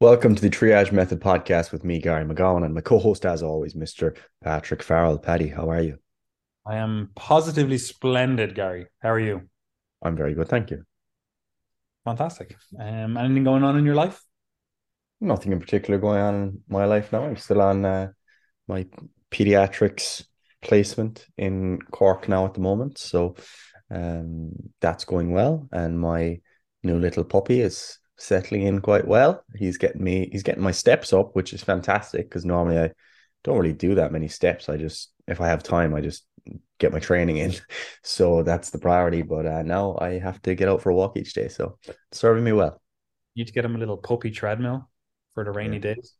Welcome to the Triage Method podcast with me, Gary McGowan, and my co host, as always, Mr. Patrick Farrell. Paddy, how are you? I am positively splendid, Gary. How are you? I'm very good, thank you. Fantastic. Um, anything going on in your life? Nothing in particular going on in my life now. I'm still on uh, my pediatrics placement in Cork now at the moment. So um, that's going well. And my new little puppy is settling in quite well. He's getting me, he's getting my steps up, which is fantastic because normally I don't really do that many steps. I just, if I have time, I just get my training in. So that's the priority. But uh, now I have to get out for a walk each day. So serving me well. You need to get him a little puppy treadmill for the rainy yeah. days.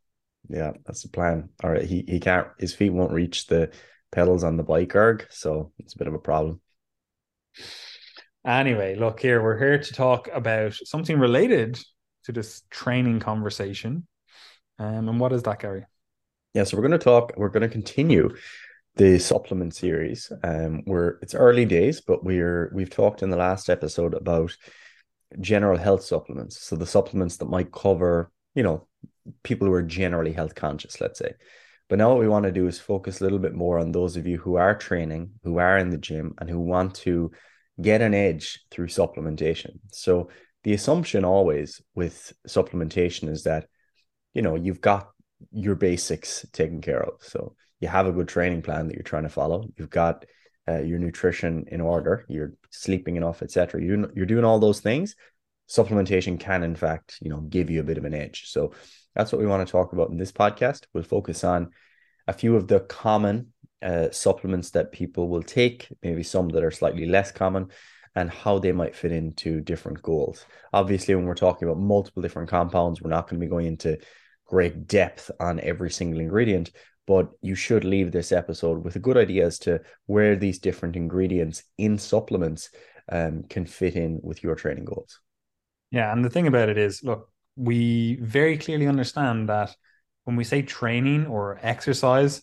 Yeah, that's the plan. All right. He, he can't, his feet won't reach the pedals on the bike erg. So it's a bit of a problem. Anyway, look here, we're here to talk about something related to this training conversation. Um, and what is that, Gary? Yeah, so we're going to talk, we're going to continue the supplement series. Um, we're it's early days, but we're we've talked in the last episode about general health supplements. So the supplements that might cover, you know, people who are generally health conscious, let's say. But now what we want to do is focus a little bit more on those of you who are training, who are in the gym, and who want to get an edge through supplementation. So the assumption always with supplementation is that, you know, you've got your basics taken care of. So you have a good training plan that you're trying to follow. You've got uh, your nutrition in order. You're sleeping enough, etc. You're you're doing all those things. Supplementation can, in fact, you know, give you a bit of an edge. So that's what we want to talk about in this podcast. We'll focus on a few of the common uh, supplements that people will take, maybe some that are slightly less common, and how they might fit into different goals. Obviously, when we're talking about multiple different compounds, we're not going to be going into great depth on every single ingredient, but you should leave this episode with a good idea as to where these different ingredients in supplements um, can fit in with your training goals. Yeah. And the thing about it is, look, we very clearly understand that when we say training or exercise,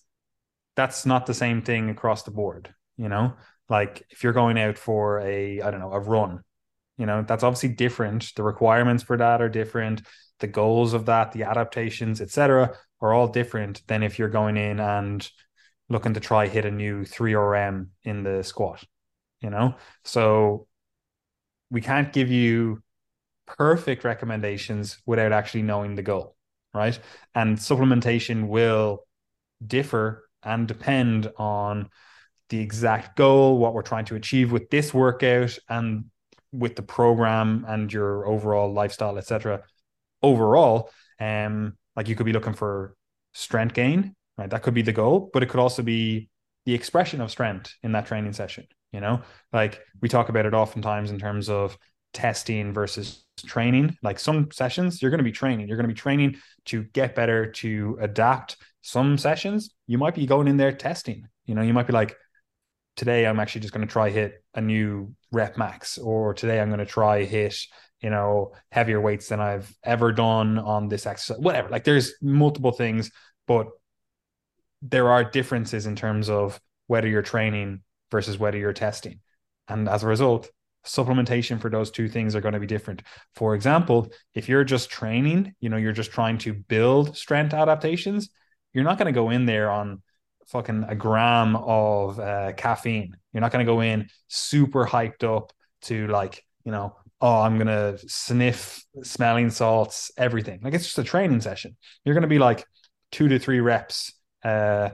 that's not the same thing across the board. You know, like if you're going out for a, I don't know, a run, you know, that's obviously different. The requirements for that are different. The goals of that, the adaptations, etc., are all different than if you're going in and looking to try hit a new 3RM in the squat, you know? So we can't give you perfect recommendations without actually knowing the goal, right? And supplementation will differ and depend on the exact goal, what we're trying to achieve with this workout and with the program and your overall lifestyle, etc. Overall, um, like you could be looking for strength gain, right? That could be the goal, but it could also be the expression of strength in that training session. You know, like we talk about it oftentimes in terms of testing versus training. Like some sessions, you're going to be training. You're going to be training to get better, to adapt. Some sessions, you might be going in there testing. You know, you might be like, today I'm actually just going to try hit a new rep max, or today I'm going to try hit, you know, heavier weights than I've ever done on this exercise. Whatever. Like there's multiple things, but there are differences in terms of whether you're training versus whether you're testing. And as a result, supplementation for those two things are going to be different. For example, if you're just training, you know, you're just trying to build strength adaptations, you're not going to go in there on fucking a gram of uh, caffeine. You're not going to go in super hyped up to like, you know, oh, I'm going to sniff smelling salts, everything. Like it's just a training session. You're going to be like two to three reps uh,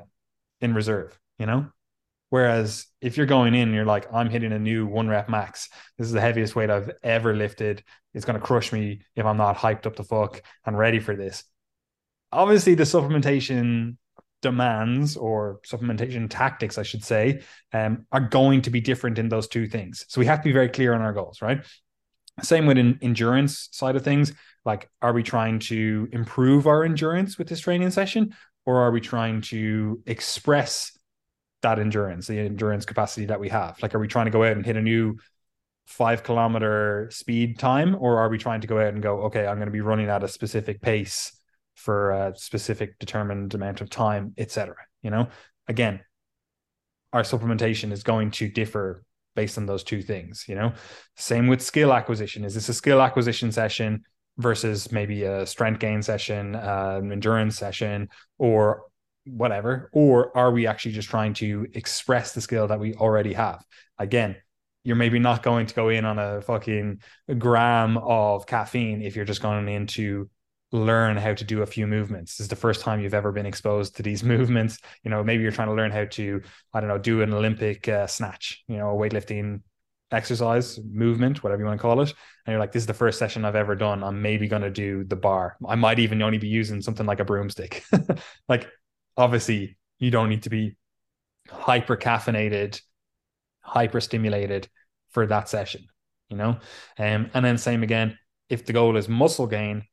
in reserve, you know? Whereas if you're going in, you're like, I'm hitting a new one rep max. This is the heaviest weight I've ever lifted. It's going to crush me if I'm not hyped up the fuck and ready for this. Obviously, the supplementation demands or supplementation tactics, I should say, um, are going to be different in those two things. So we have to be very clear on our goals, right? Same with an endurance side of things. Like, are we trying to improve our endurance with this training session, or are we trying to express that endurance, the endurance capacity that we have? Like, are we trying to go out and hit a new five kilometer speed time, or are we trying to go out and go, okay, I'm going to be running at a specific pace for a specific determined amount of time, etc. You know, again, our supplementation is going to differ based on those two things. You know, same with skill acquisition. Is this a skill acquisition session versus maybe a strength gain session, uh, an endurance session, or whatever? Or are we actually just trying to express the skill that we already have? Again, you're maybe not going to go in on a fucking gram of caffeine if you're just going in to learn how to do a few movements. This is the first time you've ever been exposed to these movements. You know, maybe you're trying to learn how to, I don't know, do an Olympic uh, snatch, you know, a weightlifting exercise, movement, whatever you want to call it. And you're like, this is the first session I've ever done. I'm maybe going to do the bar. I might even only be using something like a broomstick. like, obviously, you don't need to be hyper caffeinated, hyper stimulated for that session, you know? Um, and then, same again, if the goal is muscle gain,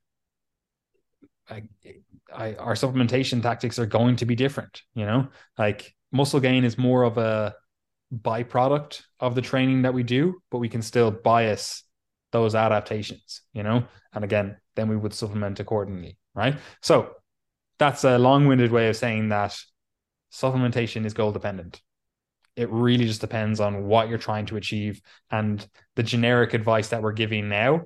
I, I, our supplementation tactics are going to be different, you know? Like, muscle gain is more of a byproduct of the training that we do, but we can still bias those adaptations, you know? And again, then we would supplement accordingly, right? So that's a long winded way of saying that supplementation is goal dependent. It really just depends on what you're trying to achieve. And the generic advice that we're giving now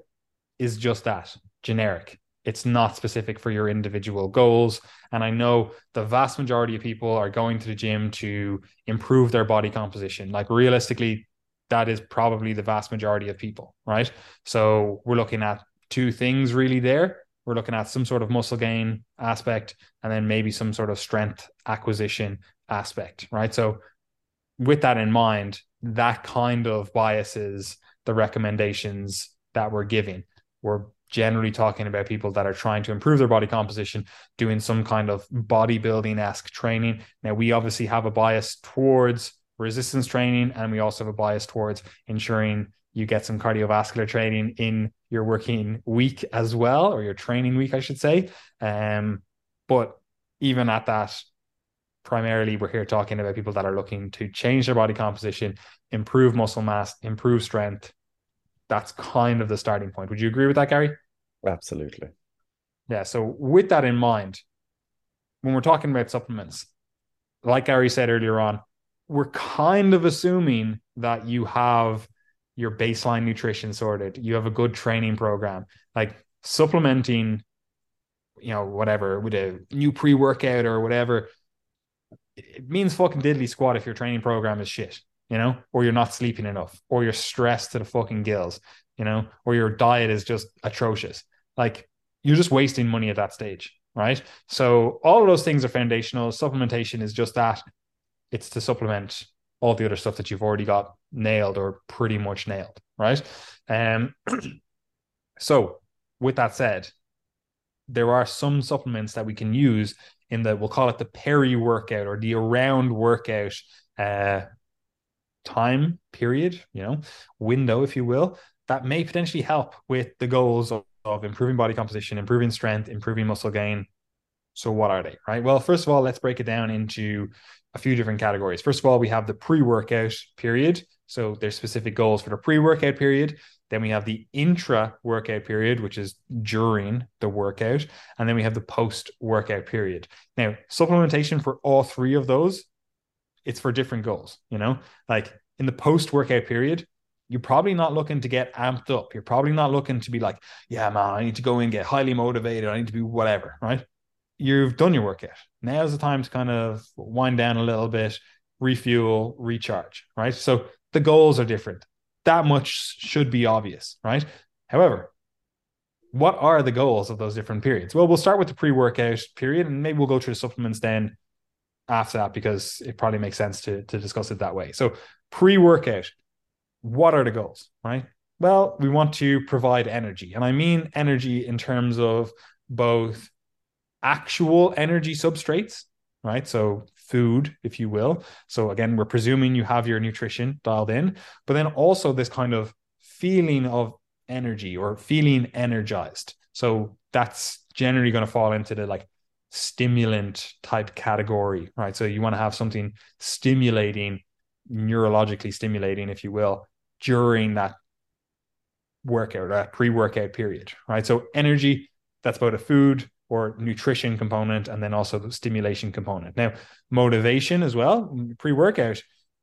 is just that generic. It's not specific for your individual goals. And I know the vast majority of people are going to the gym to improve their body composition. Like realistically, that is probably the vast majority of people, right? So we're looking at two things really there. We're looking at some sort of muscle gain aspect and then maybe some sort of strength acquisition aspect, right? So with that in mind, that kind of biases the recommendations that we're giving. We're generally talking about people that are trying to improve their body composition, doing some kind of bodybuilding esque training. Now, we obviously have a bias towards resistance training, and we also have a bias towards ensuring you get some cardiovascular training in your working week as well, or your training week, I should say. Um, but even at that, primarily we're here talking about people that are looking to change their body composition, improve muscle mass, improve strength. That's kind of the starting point. Would you agree with that, Gary? Absolutely. Yeah. So with that in mind, when we're talking about supplements, like Gary said earlier on, we're kind of assuming that you have your baseline nutrition sorted, you have a good training program, like supplementing, you know, whatever with a new pre workout or whatever. It means fucking diddly squat if your training program is shit, you know, or you're not sleeping enough, or you're stressed to the fucking gills, you know, or your diet is just atrocious like you're just wasting money at that stage, right? So all of those things are foundational. Supplementation is just that. It's to supplement all the other stuff that you've already got nailed or pretty much nailed, right? Um so with that said, there are some supplements that we can use in the we'll call it the peri workout or the around workout uh time period, you know, window, if you will, that may potentially help with the goals of of improving body composition, improving strength, improving muscle gain. So, what are they? Right. Well, first of all, let's break it down into a few different categories. First of all, we have the pre workout period. So, there's specific goals for the pre workout period. Then we have the intra workout period, which is during the workout. And then we have the post workout period. Now, supplementation for all three of those, it's for different goals. You know, like in the post workout period, you're probably not looking to get amped up. You're probably not looking to be like, yeah, man, I need to go and get highly motivated. I need to be whatever, right? You've done your workout. Now's the time to kind of wind down a little bit, refuel, recharge, right? So the goals are different. That much should be obvious, right? However, what are the goals of those different periods? Well, we'll start with the pre workout period and maybe we'll go through the supplements then after that because it probably makes sense to, to discuss it that way. So, pre workout, what are the goals, right? Well, we want to provide energy. And I mean energy in terms of both actual energy substrates, right? So food, if you will. So again, we're presuming you have your nutrition dialed in, but then also this kind of feeling of energy or feeling energized. So that's generally going to fall into the like stimulant type category, right? So you want to have something stimulating, neurologically stimulating, if you will, during that workout, that pre-workout period, right? So energy, that's about a food or nutrition component, and then also the stimulation component. Now, motivation as well, pre-workout,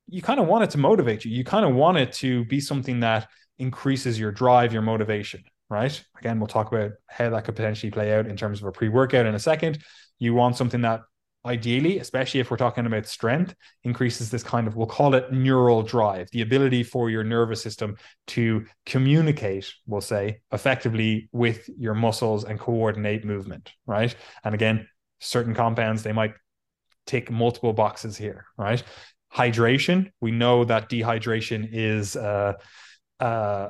you kind of want it to motivate you. You kind of want it to be something that increases your drive, your motivation, right? Again, we'll talk about how that could potentially play out in terms of a pre workout in a second. You want something that ideally, especially if we're talking about strength, increases this kind of, we'll call it neural drive, the ability for your nervous system to communicate, we'll say, effectively with your muscles and coordinate movement, right? And again, certain compounds, they might tick multiple boxes here, right? Hydration, we know that dehydration is uh, uh,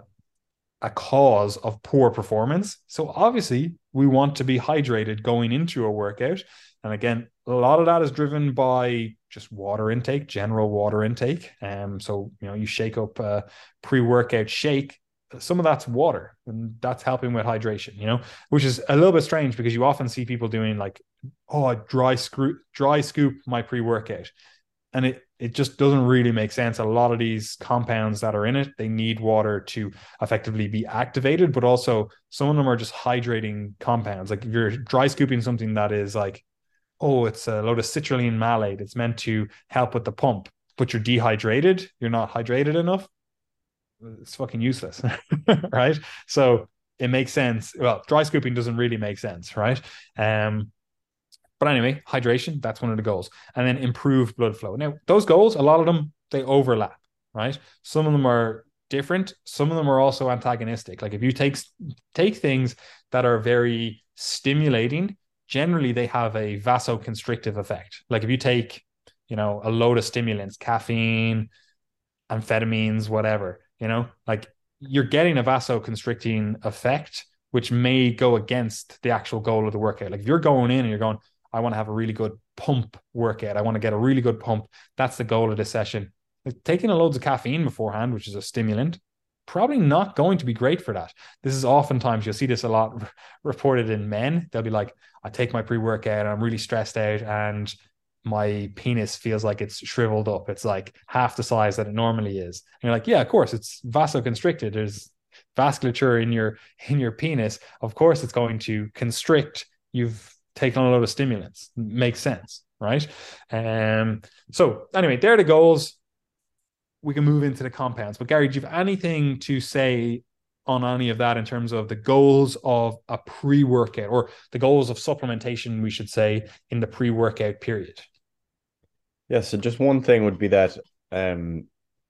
a cause of poor performance. So obviously, we want to be hydrated going into a workout. And again, a lot of that is driven by just water intake, general water intake. Um, so you know, you shake up a pre-workout shake. Some of that's water, and that's helping with hydration. You know, which is a little bit strange because you often see people doing like, "Oh, I dry screw, dry scoop my pre-workout," and it it just doesn't really make sense. A lot of these compounds that are in it, they need water to effectively be activated, but also some of them are just hydrating compounds. Like if you're dry scooping something that is like oh, it's a load of citrulline malate. It's meant to help with the pump, but you're dehydrated. You're not hydrated enough. It's fucking useless, right? So it makes sense. Well, dry scooping doesn't really make sense, right? Um, but anyway, hydration, that's one of the goals. And then improve blood flow. Now, those goals, a lot of them, they overlap, right? Some of them are different. Some of them are also antagonistic. Like if you take take things that are very stimulating generally they have a vasoconstrictive effect. Like if you take, you know, a load of stimulants, caffeine, amphetamines, whatever, you know, like you're getting a vasoconstricting effect, which may go against the actual goal of the workout. Like if you're going in and you're going, I want to have a really good pump workout. I want to get a really good pump. That's the goal of this session. Taking a loads of caffeine beforehand, which is a stimulant, probably not going to be great for that. This is oftentimes you'll see this a lot reported in men. They'll be like, I take my pre workout and I'm really stressed out and my penis feels like it's shriveled up. It's like half the size that it normally is. And you're like, yeah, of course, it's vasoconstricted. There's vasculature in your in your penis. Of course, it's going to constrict. You've taken on a lot of stimulants. Makes sense, right? Um. So anyway, there are the goals we can move into the compounds. But Gary, do you have anything to say on any of that in terms of the goals of a pre-workout or the goals of supplementation, we should say, in the pre-workout period? Yeah, so just one thing would be that um,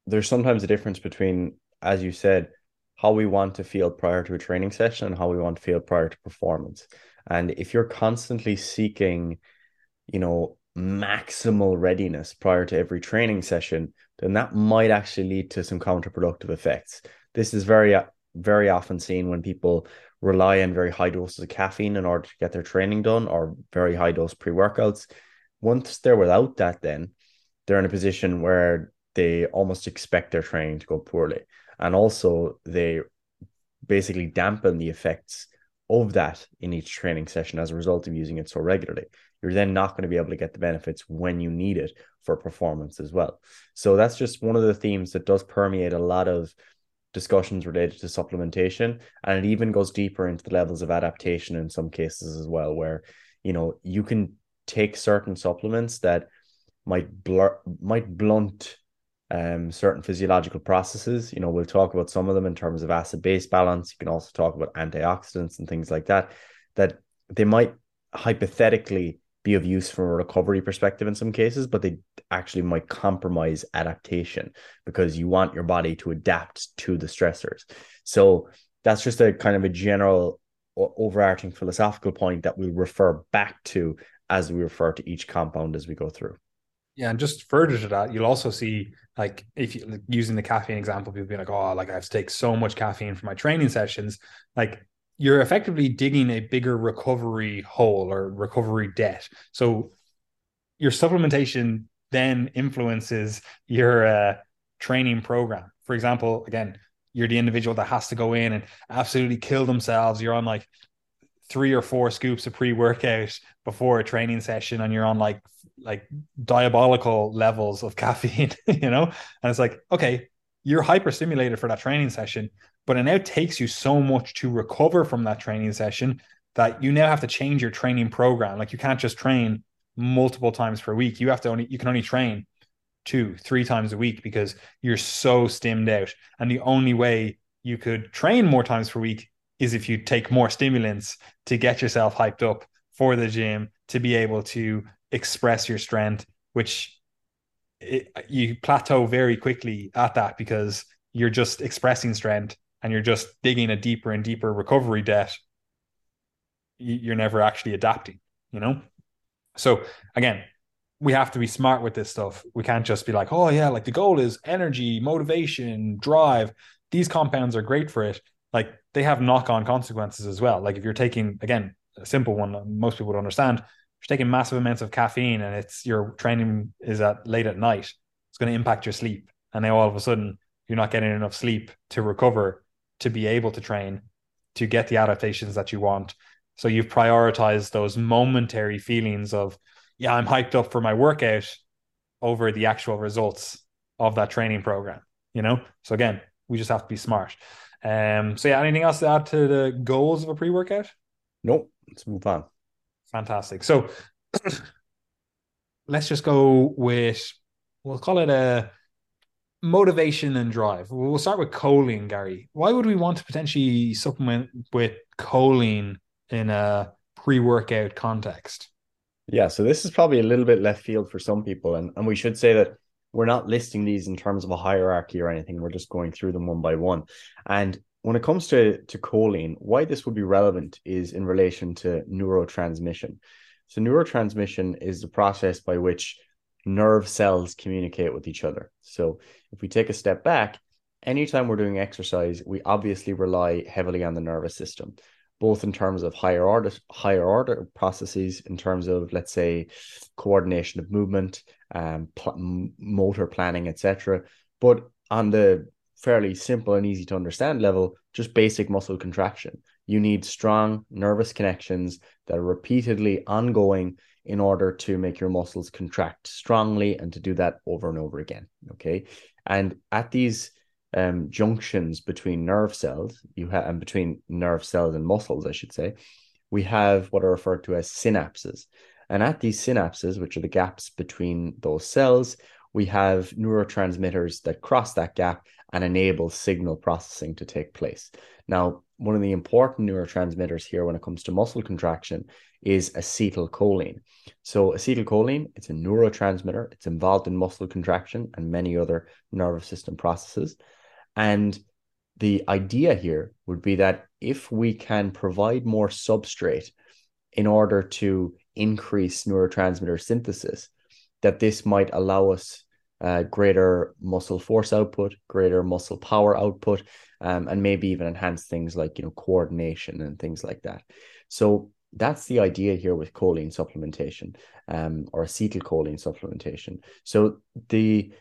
there's sometimes a difference between, as you said, how we want to feel prior to a training session and how we want to feel prior to performance. And if you're constantly seeking, you know, maximal readiness prior to every training session, then that might actually lead to some counterproductive effects. This is very, very often seen when people rely on very high doses of caffeine in order to get their training done or very high dose pre workouts. Once they're without that, then they're in a position where they almost expect their training to go poorly. And also, they basically dampen the effects of that in each training session as a result of using it so regularly you're then not going to be able to get the benefits when you need it for performance as well. So that's just one of the themes that does permeate a lot of discussions related to supplementation and it even goes deeper into the levels of adaptation in some cases as well where you know you can take certain supplements that might blur might blunt um, certain physiological processes. You know, we'll talk about some of them in terms of acid base balance. You can also talk about antioxidants and things like that, that they might hypothetically be of use from a recovery perspective in some cases, but they actually might compromise adaptation because you want your body to adapt to the stressors. So that's just a kind of a general overarching philosophical point that we'll refer back to as we refer to each compound as we go through. Yeah, and just further to that, you'll also see like if you like, using the caffeine example, people be like, "Oh, like I have to take so much caffeine for my training sessions." Like you're effectively digging a bigger recovery hole or recovery debt. So your supplementation then influences your uh, training program. For example, again, you're the individual that has to go in and absolutely kill themselves. You're on like three or four scoops of pre-workout before a training session and you're on like like diabolical levels of caffeine, you know? And it's like, okay, you're hyper stimulated for that training session, but it now takes you so much to recover from that training session that you now have to change your training program. Like you can't just train multiple times per week. You have to only you can only train two, three times a week because you're so stimmed out. And the only way you could train more times per week is if you take more stimulants to get yourself hyped up for the gym to be able to express your strength, which it, you plateau very quickly at that because you're just expressing strength and you're just digging a deeper and deeper recovery debt. You're never actually adapting, you know? So again, we have to be smart with this stuff. We can't just be like, oh yeah, like the goal is energy, motivation, drive. These compounds are great for it. Like they have knock-on consequences as well. Like if you're taking again a simple one, most people would understand. You're taking massive amounts of caffeine and it's your training is at late at night, it's going to impact your sleep. And now all of a sudden you're not getting enough sleep to recover to be able to train to get the adaptations that you want. So you've prioritized those momentary feelings of, yeah, I'm hyped up for my workout over the actual results of that training program, you know? So again, we just have to be smart. Um, so yeah, anything else to add to the goals of a pre-workout? Nope. Let's move on. Fantastic. So let's just go with we'll call it a motivation and drive. We'll start with choline, Gary. Why would we want to potentially supplement with choline in a pre-workout context? Yeah, so this is probably a little bit left field for some people, and, and we should say that we're not listing these in terms of a hierarchy or anything. We're just going through them one by one. And when it comes to, to choline, why this would be relevant is in relation to neurotransmission. So, neurotransmission is the process by which nerve cells communicate with each other. So, if we take a step back, anytime we're doing exercise, we obviously rely heavily on the nervous system, both in terms of higher order higher order processes, in terms of let's say coordination of movement, um, pl- motor planning, etc. But on the fairly simple and easy to understand level, just basic muscle contraction. You need strong nervous connections that are repeatedly ongoing in order to make your muscles contract strongly and to do that over and over again. Okay. And at these um, junctions between nerve cells, you have and between nerve cells and muscles, I should say, we have what are referred to as synapses. And at these synapses, which are the gaps between those cells, we have neurotransmitters that cross that gap and enable signal processing to take place. Now, one of the important neurotransmitters here when it comes to muscle contraction is acetylcholine. So, acetylcholine, it's a neurotransmitter, it's involved in muscle contraction and many other nervous system processes. And the idea here would be that if we can provide more substrate in order to increase neurotransmitter synthesis, that this might allow us uh, greater muscle force output, greater muscle power output, um, and maybe even enhance things like you know coordination and things like that. So that's the idea here with choline supplementation um, or acetylcholine supplementation. So the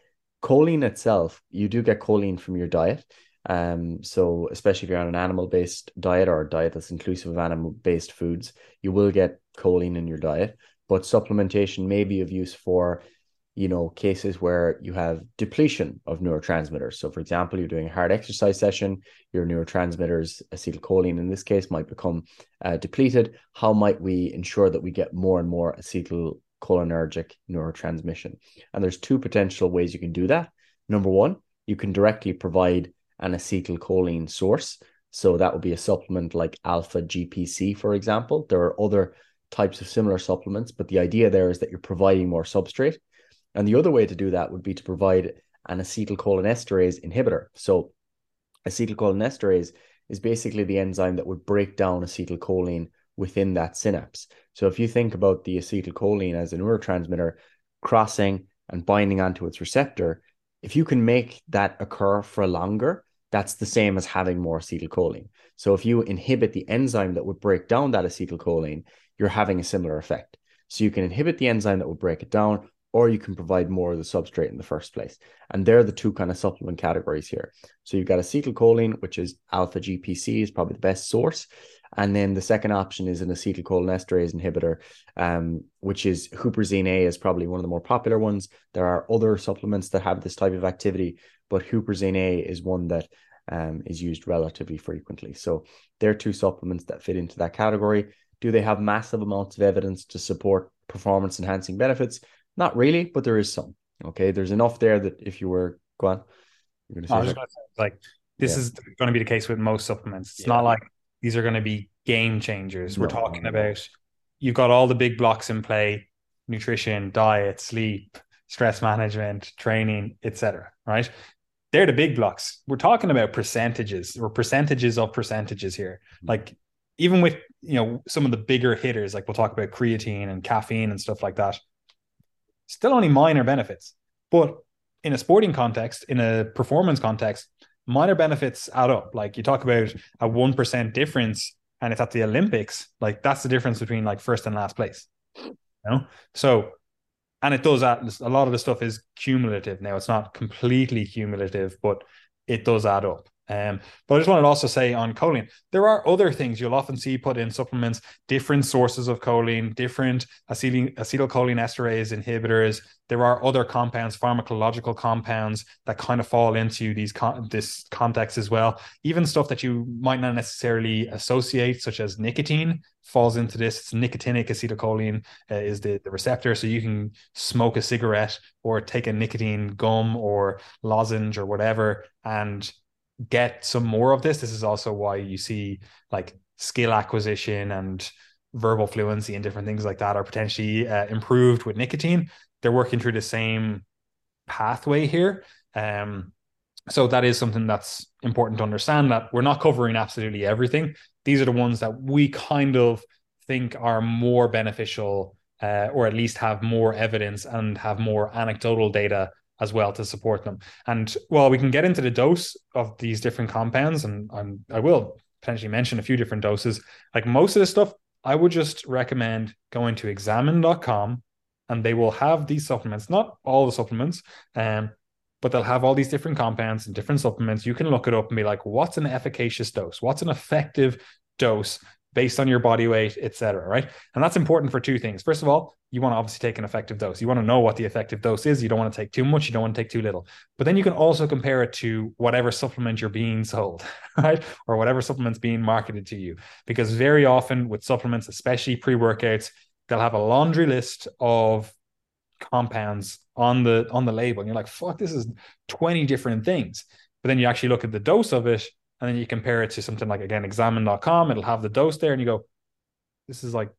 choline itself, you do get choline from your diet. Um, so especially if you're on an animal-based diet or a diet that's inclusive of animal-based foods, you will get choline in your diet. But supplementation may be of use for you know, cases where you have depletion of neurotransmitters. So, for example, you're doing a hard exercise session, your neurotransmitters, acetylcholine in this case, might become uh, depleted. How might we ensure that we get more and more acetylcholinergic neurotransmission? And there's two potential ways you can do that. Number one, you can directly provide an acetylcholine source. So that would be a supplement like alpha GPC, for example. There are other types of similar supplements, but the idea there is that you're providing more substrate and the other way to do that would be to provide an acetylcholinesterase inhibitor. So, acetylcholinesterase is basically the enzyme that would break down acetylcholine within that synapse. So, if you think about the acetylcholine as a neurotransmitter crossing and binding onto its receptor, if you can make that occur for longer, that's the same as having more acetylcholine. So, if you inhibit the enzyme that would break down that acetylcholine, you're having a similar effect. So, you can inhibit the enzyme that would break it down, or you can provide more of the substrate in the first place. And they're the two kind of supplement categories here. So you've got acetylcholine, which is alpha GPC, is probably the best source. And then the second option is an acetylcholinesterase inhibitor, um, which is huperzine A is probably one of the more popular ones. There are other supplements that have this type of activity, but huperzine A is one that um, is used relatively frequently. So they're two supplements that fit into that category. Do they have massive amounts of evidence to support performance enhancing benefits? Not really, but there is some. Okay, there's enough there that if you were go on, you're going to say, like this yeah. is going to be the case with most supplements. It's yeah. not like these are going to be game changers. We're talking about you've got all the big blocks in play: nutrition, diet, sleep, stress management, training, etc. Right? They're the big blocks. We're talking about percentages or percentages of percentages here. Mm-hmm. Like even with you know some of the bigger hitters, like we'll talk about creatine and caffeine and stuff like that. Still only minor benefits, but in a sporting context, in a performance context, minor benefits add up. Like you talk about a one percent difference, and it's at the Olympics. Like that's the difference between like first and last place. You know, so and it does add. A lot of the stuff is cumulative. Now it's not completely cumulative, but it does add up. Um, but I just wanted to also say on choline, there are other things you'll often see put in supplements, different sources of choline, different acetyl- acetylcholine esterase inhibitors. There are other compounds, pharmacological compounds that kind of fall into these con- this context as well. Even stuff that you might not necessarily associate, such as nicotine, falls into this. It's nicotinic acetylcholine uh, is the, the receptor, so you can smoke a cigarette or take a nicotine gum or lozenge or whatever, and get some more of this. This is also why you see like skill acquisition and verbal fluency and different things like that are potentially uh, improved with nicotine. They're working through the same pathway here. Um, so that is something that's important to understand that we're not covering absolutely everything. These are the ones that we kind of think are more beneficial uh, or at least have more evidence and have more anecdotal data as well to support them. And while we can get into the dose of these different compounds, and I'm, I will potentially mention a few different doses, like most of this stuff, I would just recommend going to examine.com and they will have these supplements, not all the supplements, um, but they'll have all these different compounds and different supplements. You can look it up and be like, what's an efficacious dose? What's an effective dose based on your body weight, etc. Right. And that's important for two things. First of all, you want to obviously take an effective dose. You want to know what the effective dose is. You don't want to take too much. You don't want to take too little. But then you can also compare it to whatever supplement you're being sold, right? Or whatever supplement's being marketed to you. Because very often with supplements, especially pre workouts, they'll have a laundry list of compounds on the on the label and you're like fuck this is 20 different things but then you actually look at the dose of it and then you compare it to something like again examine.com it'll have the dose there and you go this is like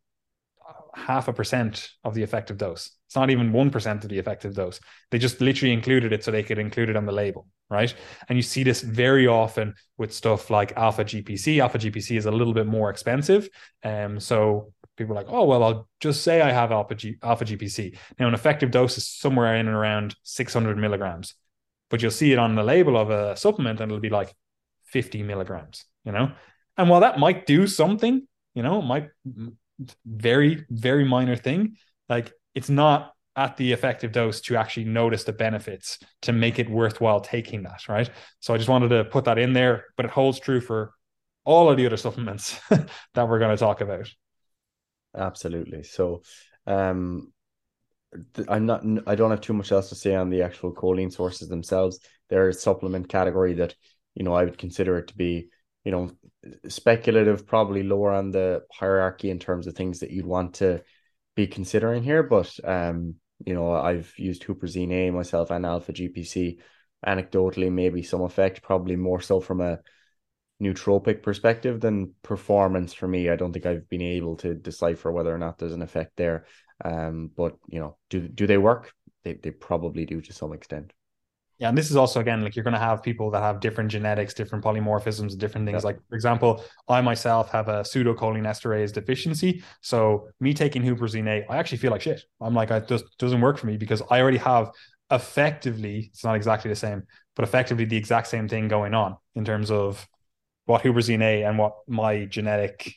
half a percent of the effective dose. It's not even 1% of the effective dose. They just literally included it so they could include it on the label right? And you see this very often with stuff like alpha gpc alpha gpc is a little bit more expensive. Um so people are like oh well i'll just say i have alpha, G- alpha gpc now an effective dose is somewhere in and around 600 milligrams but you'll see it on the label of a supplement and it'll be like 50 milligrams, you know? And while that might do something, you know, might very, very minor thing, like it's not at the effective dose to actually notice the benefits to make it worthwhile taking that, right? So I just wanted to put that in there, but it holds true for all of the other supplements that we're going to talk about. Absolutely. So, um, I'm not. I don't have too much else to say on the actual choline sources themselves. They're a supplement category that you know, I would consider it to be, you know, speculative, probably lower on the hierarchy in terms of things that you'd want to be considering here. But um, you know, I've used Huperzine A myself and Alpha GPC. Anecdotally, maybe some effect, probably more so from a nootropic perspective than performance for me. I don't think I've been able to decipher whether or not there's an effect there. Um, but you know, do do they work? They they probably do to some extent yeah, and this is also again like you're going to have people that have different genetics, different polymorphisms, different things. Like for example, I myself have a pseudocholine esterase deficiency, so me taking huperzine A, I actually feel like shit. I'm like, it just doesn't work for me because I already have effectively, it's not exactly the same, but effectively the exact same thing going on in terms of what huperzine A and what my genetic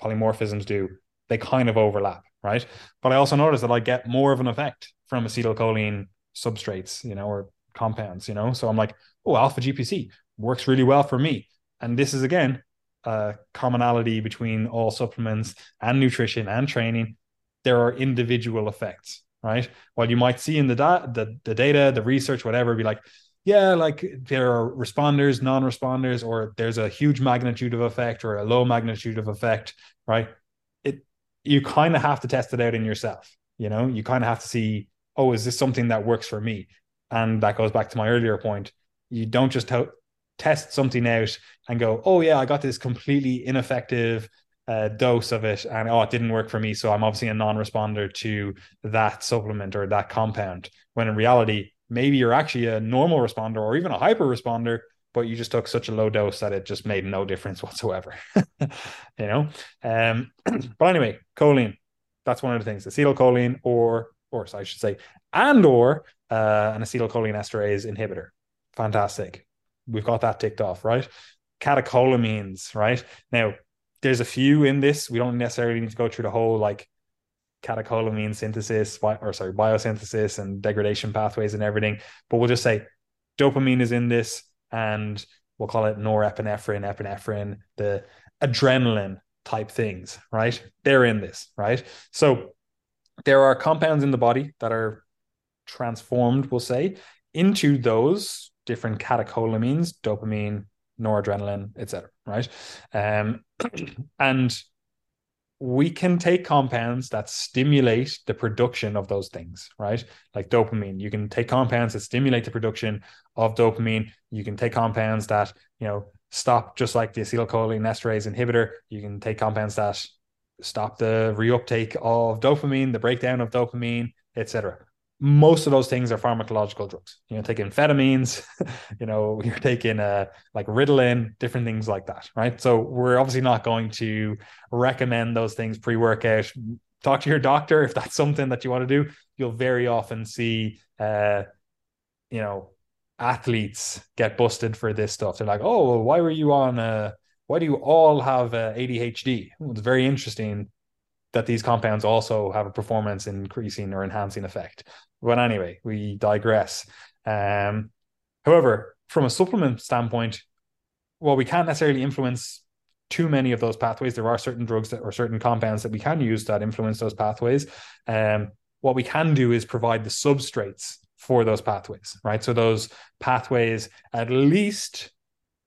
polymorphisms do. They kind of overlap, right? But I also notice that I get more of an effect from acetylcholine substrates, you know, or compounds, you know? So I'm like, oh, alpha GPC works really well for me. And this is again a commonality between all supplements and nutrition and training. There are individual effects, right? While you might see in the, da- the, the data, the research, whatever, be like, yeah, like there are responders, non-responders, or there's a huge magnitude of effect or a low magnitude of effect, right? It you kind of have to test it out in yourself. You know, you kind of have to see, oh, is this something that works for me? And that goes back to my earlier point. You don't just test something out and go, oh yeah, I got this completely ineffective uh, dose of it, and oh, it didn't work for me, so I'm obviously a non-responder to that supplement or that compound. When in reality, maybe you're actually a normal responder or even a hyper responder, but you just took such a low dose that it just made no difference whatsoever. you know. Um, but anyway, choline. That's one of the things. Acetylcholine, or or so I should say, and or uh, an acetylcholine esterase inhibitor. Fantastic. We've got that ticked off, right? Catecholamines, right? Now, there's a few in this. We don't necessarily need to go through the whole like catecholamine synthesis or sorry biosynthesis and degradation pathways and everything but we'll just say dopamine is in this and we'll call it norepinephrine epinephrine the adrenaline type things right they're in this right so there are compounds in the body that are transformed we'll say into those different catecholamines dopamine noradrenaline etc right um and we can take compounds that stimulate the production of those things, right? Like dopamine. You can take compounds that stimulate the production of dopamine. You can take compounds that, you know, stop just like the acetylcholine esterase inhibitor. You can take compounds that stop the reuptake of dopamine, the breakdown of dopamine, etc most of those things are pharmacological drugs. You know, taking amphetamines, you know, you're taking uh, like Ritalin, different things like that, right? So we're obviously not going to recommend those things pre-workout. Talk to your doctor if that's something that you want to do. You'll very often see, uh, you know, athletes get busted for this stuff. They're like, "Oh, well, why were you on? Uh, why do you all have uh, ADHD?" Well, it's very interesting that these compounds also have a performance increasing or enhancing effect. But anyway, we digress. Um, however, from a supplement standpoint, well, we can't necessarily influence too many of those pathways. There are certain drugs that or certain compounds that we can use that influence those pathways. Um, what we can do is provide the substrates for those pathways, right? So those pathways at least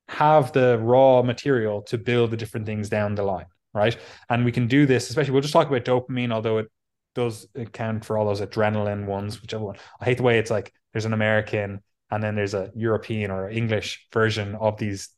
have the raw material to build the different things down the line right? And we can do this, especially we'll just talk about dopamine, although it does account for all those adrenaline ones, whichever one. I hate the way it's like there's an American and then there's a European or English version of these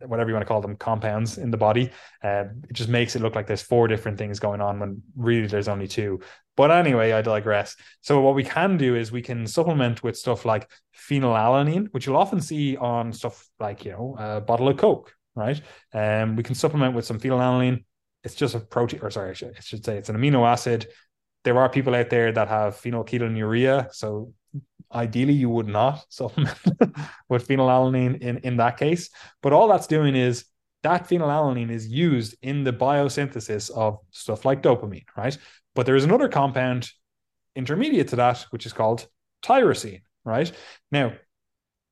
whatever you want to call them compounds in the body uh, it just makes it look like there's four different things going on when really there's only two but anyway i digress so what we can do is we can supplement with stuff like phenylalanine which you'll often see on stuff like you know a bottle of coke right? Um, we can supplement with some phenylalanine. It's just a protein, or sorry, I should, I should say it's an amino acid. There are people out there that have phenylketonuria, so ideally you would not supplement with phenylalanine in in that case. But all that's doing is that phenylalanine is used in the biosynthesis of stuff like dopamine, right? But there is another compound intermediate to that, which is called tyrosine, right? Now,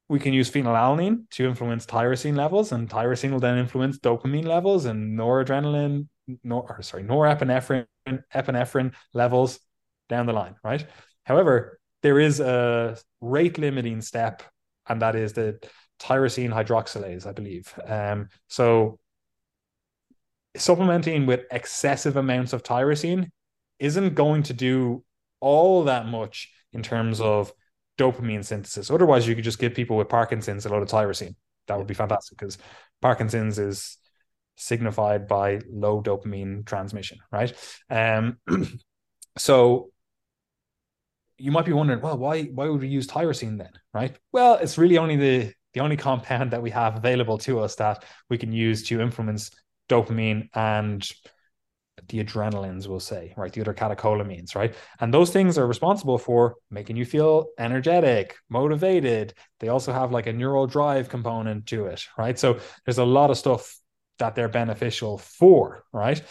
we can use phenylalanine to influence tyrosine levels, and tyrosine will then influence dopamine levels and noradrenaline, nor or sorry, norepinephrine epinephrine levels down the line, right? However, there is a rate limiting step, and that is the tyrosine hydroxylase, I believe. Um, so supplementing with excessive amounts of tyrosine isn't going to do all that much in terms of dopamine synthesis. Otherwise, you could just give people with Parkinson's a lot of tyrosine. That would be fantastic because Parkinson's is signified by low dopamine transmission, right? Um, so you might be wondering, well, why why would we use tyrosine then, right? Well, it's really only the the only compound that we have available to us that we can use to influence dopamine and the adrenalines, we'll say, right? The other catecholamines, right? And those things are responsible for making you feel energetic, motivated. They also have like a neural drive component to it, right? So there's a lot of stuff that they're beneficial for, right?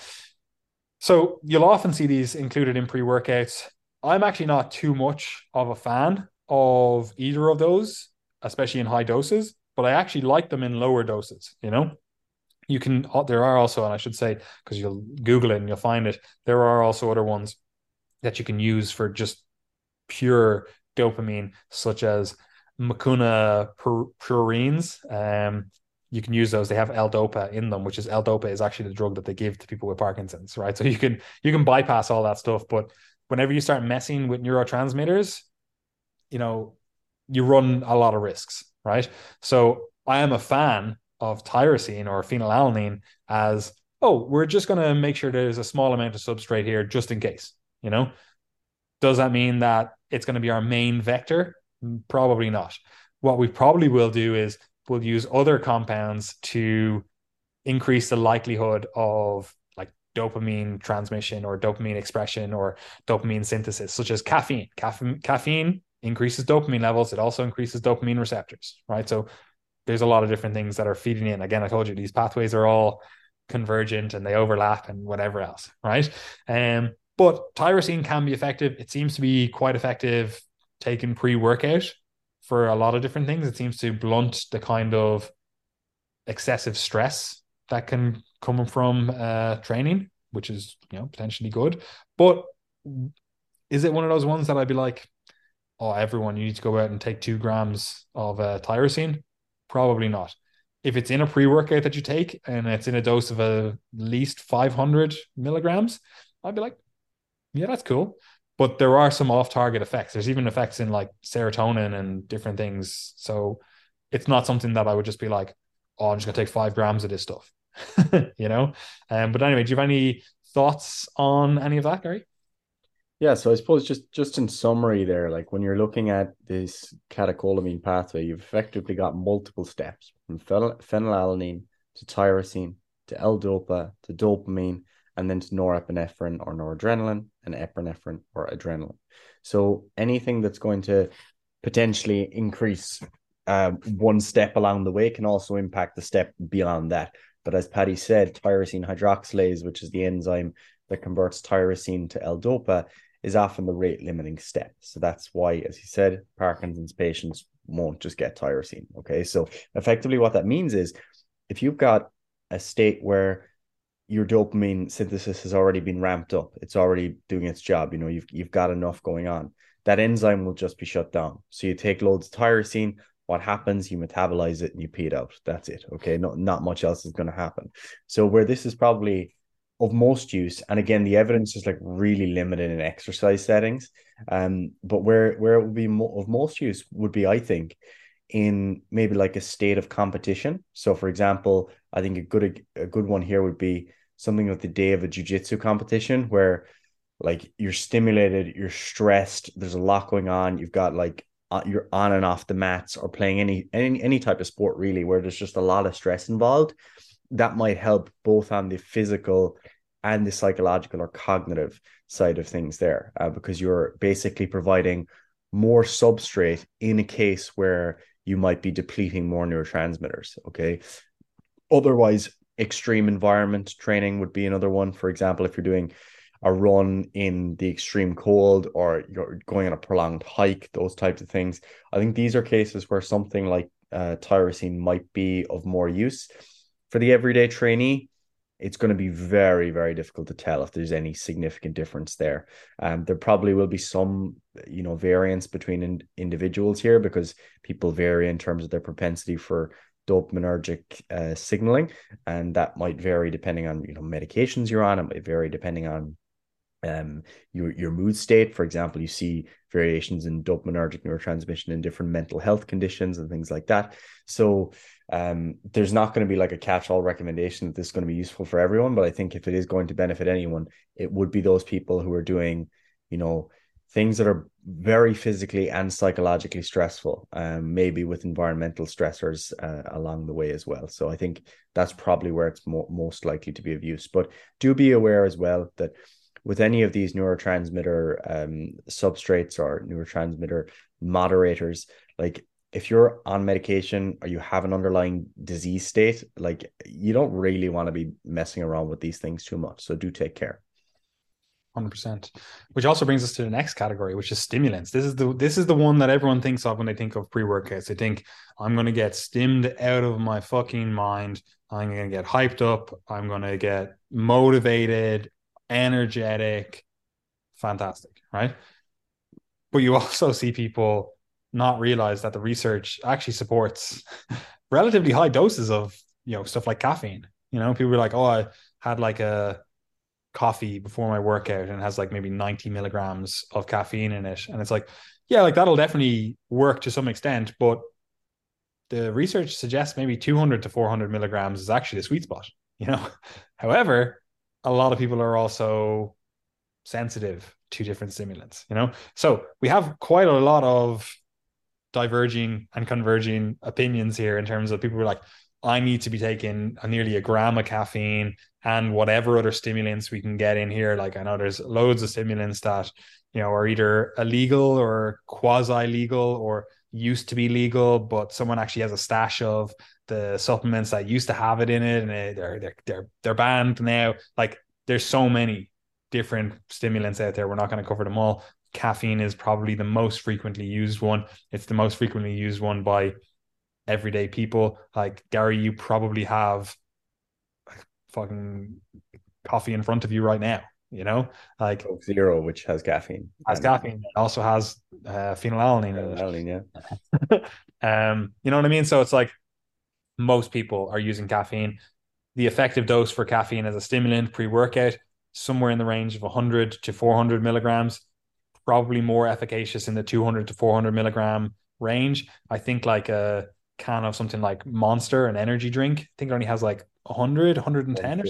So you'll often see these included in pre workouts. I'm actually not too much of a fan of either of those, especially in high doses, but I actually like them in lower doses, you know? You can uh, there are also and i should say because you'll google it and you'll find it there are also other ones that you can use for just pure dopamine such as mucuna pruriens. Um you can use those. They have l-dopa in them which is l-dopa is actually the drug that they give to people with parkinson's right? So you can you can bypass all that stuff but whenever you start messing with neurotransmitters you know you run a lot of risks right? So I am a fan of tyrosine or phenylalanine as oh, we're just going to make sure there's a small amount of substrate here just in case. You know, does that mean that it's going to be our main vector? Probably not. What we probably will do is we'll use other compounds to increase the likelihood of like dopamine transmission or dopamine expression or dopamine synthesis, such as caffeine. Caffeine, increases dopamine levels. It also increases dopamine receptors, right? So there's a lot of different things that are feeding in. Again, I told you these pathways are all convergent and they overlap and whatever else, right? Um, but tyrosine can be effective. It seems to be quite effective taken pre-workout for a lot of different things. It seems to blunt the kind of excessive stress that can come from uh, training, which is you know potentially good. But is it one of those ones that I'd be like, oh, everyone, you need to go out and take two grams of uh, tyrosine? Probably not if it's in a pre-workout that you take and it's in a dose of at least 500 milligrams, I'd be like, yeah, that's cool. But there are some off-target effects. There's even effects in like serotonin and different things. So it's not something that I would just be like, oh, I'm just gonna take five grams of this stuff, you know. Um, but anyway, do you have any thoughts on any of that, Gary? Yeah, so I suppose just just in summary there, like when you're looking at this catecholamine pathway, you've effectively got multiple steps from phenylalanine to tyrosine to L-DOPA to dopamine and then to norepinephrine or noradrenaline and epinephrine or adrenaline. So anything that's going to potentially increase uh, one step along the way can also impact the step beyond that. But as Paddy said, tyrosine hydroxylase, which is the enzyme that converts tyrosine to L-DOPA, is often the rate limiting step. So that's why, as he said, Parkinson's patients won't just get tyrosine. Okay. So effectively, what that means is if you've got a state where your dopamine synthesis has already been ramped up, it's already doing its job, you know, you've you've got enough going on. That enzyme will just be shut down. So you take loads of tyrosine, what happens? You metabolize it and you pee it out. That's it. Okay. Not not much else is going to happen. So where this is probably of most use, and again, the evidence is like really limited in exercise settings. Um, but where where it would be mo- of most use would be, I think, in maybe like a state of competition. So, for example, I think a good a good one here would be something like the day of a jujitsu competition where like you're stimulated, you're stressed, there's a lot going on, you've got like uh, you're on and off the mats or playing any any any type of sport really where there's just a lot of stress involved that might help both on the physical and the psychological or cognitive side of things there uh, because you're basically providing more substrate in a case where you might be depleting more neurotransmitters okay? Otherwise extreme environment training would be another one. For example if you're doing a run in the extreme cold or you're going on a prolonged hike those types of things i think these are cases where something like uh, tyrosine might be of more use for the everyday trainee, it's going to be very, very difficult to tell if there's any significant difference there. Um, there probably will be some, you know, variance between in, individuals here because people vary in terms of their propensity for dopaminergic uh, signaling, and that might vary depending on you know medications you're on. It might vary depending on um your your mood state for example you see variations in dopaminergic neurotransmission in different mental health conditions and things like that. So um there's not going to be like a catch-all recommendation that this is going to be useful for everyone but i think if it is going to benefit anyone it would be those people who are doing you know things that are very physically and psychologically stressful um maybe with environmental stressors uh, along the way as well. So i think that's probably where it's mo- most likely to be of use. But do be aware as well that with any of these neurotransmitter um, substrates or neurotransmitter moderators, like if you're on medication or you have an underlying disease state, like you don't really want to be messing around with these things too much. So do take care. 100% which also brings us to the next category which is stimulants. This is the this is the one that everyone thinks of when they think of pre-workouts. They think i'm going to get stimmed out of my fucking mind. I'm going to get hyped up. I'm going to get motivated energetic, fantastic, right? But you also see people not realize that the research actually supports relatively high doses of you know stuff like caffeine. You know, people are like, oh, I had like a coffee before my workout and has like maybe 90 milligrams of caffeine in it. And it's like, yeah, like that'll definitely work to some extent, but the research suggests maybe 200 to 400 milligrams is actually the sweet spot. You know, however, a lot of people are also sensitive to different stimulants. You know, so we have quite a lot of diverging and converging opinions here in terms of people who are like, I need to be taking nearly a gram of caffeine and whatever other stimulants we can get in here. Like I know there's loads of stimulants that you know are either illegal or quasi legal or used to be legal, but someone actually has a stash of the supplements that used to have it in it, and they're they're they're they're banned now. Like there's so many different stimulants out there. We're not going to cover them all. Caffeine is probably the most frequently used one. It's the most frequently used one by everyday people. Like Gary, you probably have fucking coffee in front of you right now. You know, like Coke Zero, which has caffeine, has caffeine, it also has uh, phenylalanine. Phenylalanine, yeah. um, you know what I mean? So it's like most people are using caffeine. The effective dose for caffeine as a stimulant pre-workout somewhere in the range of 100 to 400 milligrams, probably more efficacious in the 200 to 400 milligram range. I think like a can of something like Monster, an energy drink, I think it only has like 100, 110 or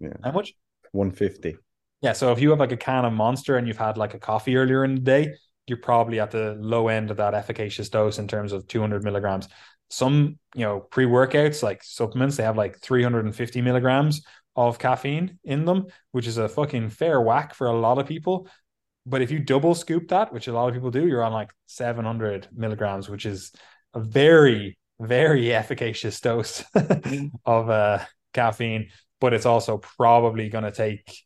Yeah. How much? 150. Yeah. So if you have like a can of Monster and you've had like a coffee earlier in the day, you're probably at the low end of that efficacious dose in terms of 200 milligrams. Some, you know, pre workouts like supplements, they have like 350 milligrams of caffeine in them, which is a fucking fair whack for a lot of people. But if you double scoop that, which a lot of people do, you're on like 700 milligrams, which is a very, very efficacious dose of uh, caffeine. But it's also probably going to take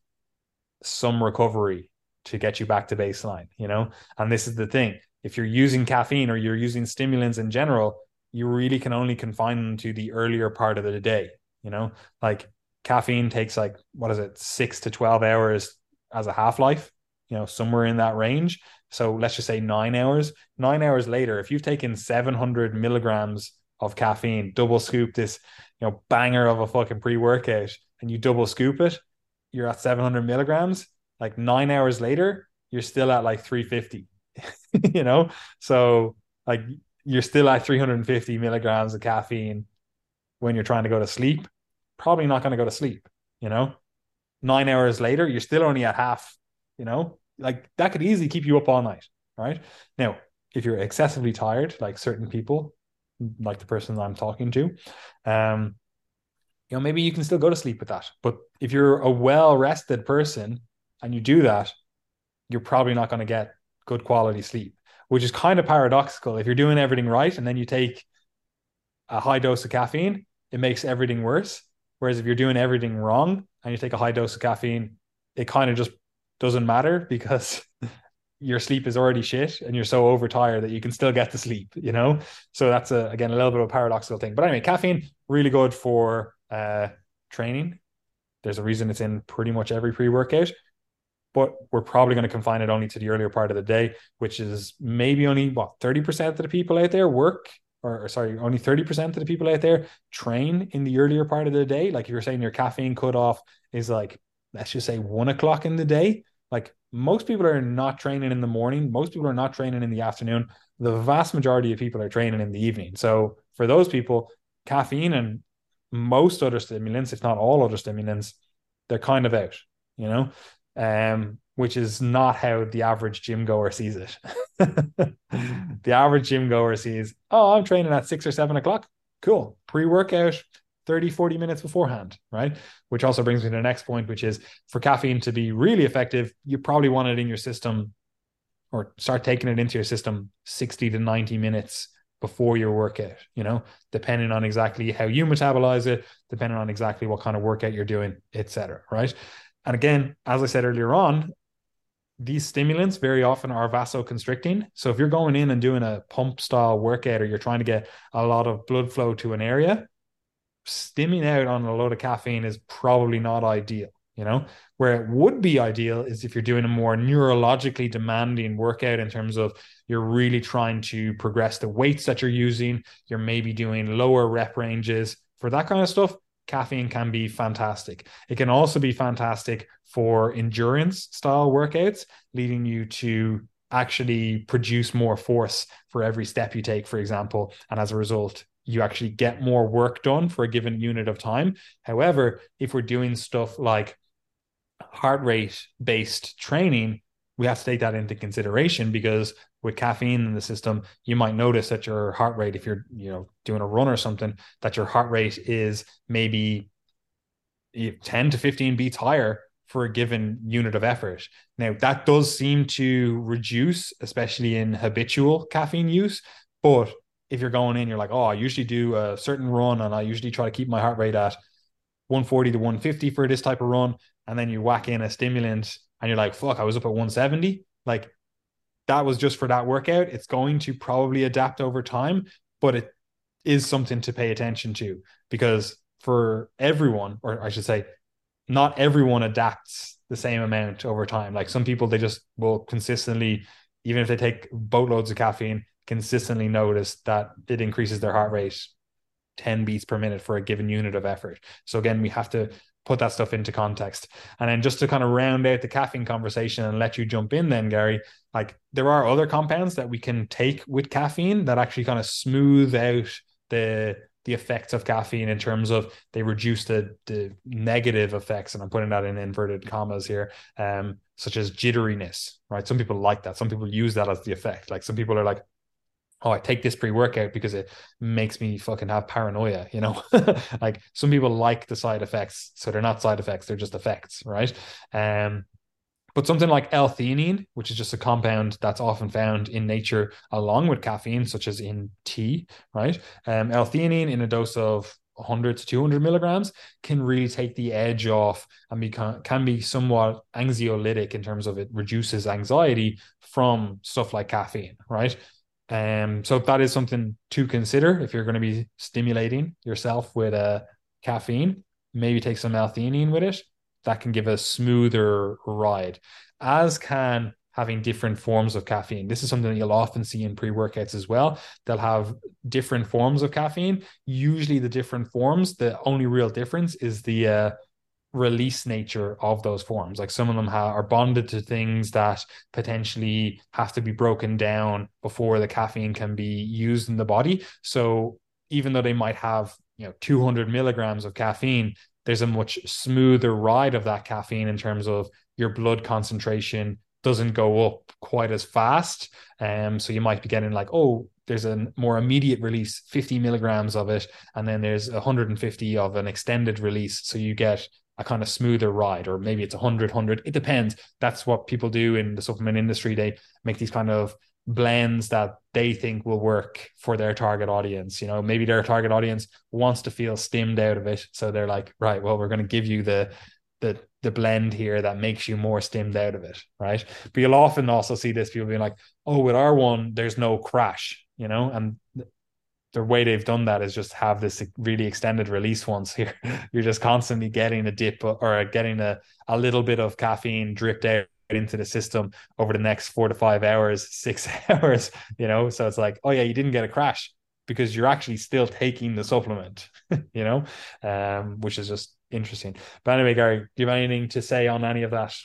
some recovery to get you back to baseline, you know? And this is the thing if you're using caffeine or you're using stimulants in general, you really can only confine them to the earlier part of the day, you know? Like caffeine takes like, what is it, six to 12 hours as a half life, you know, somewhere in that range. So let's just say nine hours. Nine hours later, if you've taken 700 milligrams of caffeine, double scoop this, you know, banger of a fucking pre workout, and you double scoop it, you're at 700 milligrams. Like nine hours later, you're still at like 350, you know? So, like, you're still at 350 milligrams of caffeine when you're trying to go to sleep. Probably not going to go to sleep, you know? Nine hours later, you're still only at half, you know? Like, that could easily keep you up all night, right? Now, if you're excessively tired, like certain people, like the person I'm talking to, um, you know, maybe you can still go to sleep with that. But if you're a well rested person and you do that, you're probably not going to get good quality sleep, which is kind of paradoxical. If you're doing everything right and then you take a high dose of caffeine, it makes everything worse. Whereas if you're doing everything wrong and you take a high dose of caffeine, it kind of just doesn't matter because your sleep is already shit and you're so overtired that you can still get to sleep, you know? So that's a, again, a little bit of a paradoxical thing. But anyway, caffeine, really good for uh, training. There's a reason it's in pretty much every pre workout, but we're probably going to confine it only to the earlier part of the day, which is maybe only what 30% of the people out there work, or, or sorry, only 30% of the people out there train in the earlier part of the day. Like if you're saying your caffeine cutoff is like, let's just say one o'clock in the day, like most people are not training in the morning, most people are not training in the afternoon. The vast majority of people are training in the evening. So for those people, caffeine and most other stimulants, if not all other stimulants, they're kind of out, you know, um, which is not how the average gym goer sees it. the average gym goer sees, oh, I'm training at six or seven o'clock. Cool. Pre workout, 30, 40 minutes beforehand, right? Which also brings me to the next point, which is for caffeine to be really effective, you probably want it in your system or start taking it into your system 60 to 90 minutes before your workout, you know, depending on exactly how you metabolize it, depending on exactly what kind of workout you're doing, etc. Right. And again, as I said earlier on, these stimulants very often are vasoconstricting. So if you're going in and doing a pump style workout or you're trying to get a lot of blood flow to an area, stimming out on a load of caffeine is probably not ideal you know where it would be ideal is if you're doing a more neurologically demanding workout in terms of you're really trying to progress the weights that you're using you're maybe doing lower rep ranges for that kind of stuff caffeine can be fantastic it can also be fantastic for endurance style workouts leading you to actually produce more force for every step you take, for example. And as a result, you actually get more work done for a given unit of time. However, if we're doing stuff like heart rate based training, we have to take that into consideration because with caffeine in the system, you might notice that your heart rate, if you're you know doing a run or something, that your heart rate is maybe eh, 10 to 15 beats higher for a given unit of effort. Now, that does seem to reduce, especially in habitual caffeine use. But if you're going in, you're like, oh, I usually do a certain run and I usually try to keep my heart rate at 140 to 150 for this type of run. And then you whack in a stimulant and you're like, fuck, I was up at 170. Like that was just for that workout. It's going to probably adapt over time, but it is something to pay attention to because for everyone, or I should say, not everyone adapts the same amount over time. Like some people, they just will consistently, even if they take boatloads of caffeine, consistently notice that it increases their heart rate 10 beats per minute for a given unit of effort. So again, we have to put that stuff into context. And then just to kind of round out the caffeine conversation and let you jump in then, Gary, like there are other compounds that we can take with caffeine that actually kind of smooth out the the effects of caffeine in terms of they reduce the the negative effects, and I'm putting that in inverted commas here, um, such as jitteriness, right? Some people like that. Some people use that as the effect. Like some people are like, oh, I take this pre workout because it makes me fucking have paranoia, you know? like some people like the side effects. So they're not side effects, they're just effects, right? Um, but something like L-theanine, which is just a compound that's often found in nature along with caffeine, such as in tea, right? Um, L-theanine in a dose of 100 to 200 milligrams can really take the edge off and become, can be somewhat anxiolytic in terms of it reduces anxiety from stuff like caffeine, right? Um, so that is something to consider if you're going to be stimulating yourself with a uh, caffeine. Maybe take some L-theanine with it that can give a smoother ride, as can having different forms of caffeine. This is something that you'll often see in pre workouts as well. They'll have different forms of caffeine. Usually, the different forms, the only real difference is the uh, release nature of those forms. Like some of them ha- are bonded to things that potentially have to be broken down before the caffeine can be used in the body. So even though they might have you know 200 milligrams of caffeine there's a much smoother ride of that caffeine in terms of your blood concentration doesn't go up quite as fast. Um, so you might be getting like, oh, there's a more immediate release, 50 milligrams of it, and then there's 150 of an extended release. So you get a kind of smoother ride, or maybe it's 100, 100. It depends. That's what people do in the supplement industry. They make these kind of blends that they think will work for their target audience. You know, maybe their target audience wants to feel stimmed out of it. So they're like, right, well, we're going to give you the the the blend here that makes you more stimmed out of it, right? But you'll often also see this people being like, oh, with our one, there's no crash, you know, and the way they've done that is just have this really extended release once here. You're just constantly getting a dip or getting a, a little bit of caffeine dripped out into the system over the next four to five hours, six hours, you know? So it's like, oh yeah, you didn't get a crash because you're actually still taking the supplement, you know, um, which is just interesting. But anyway, Gary, do you have anything to say on any of that?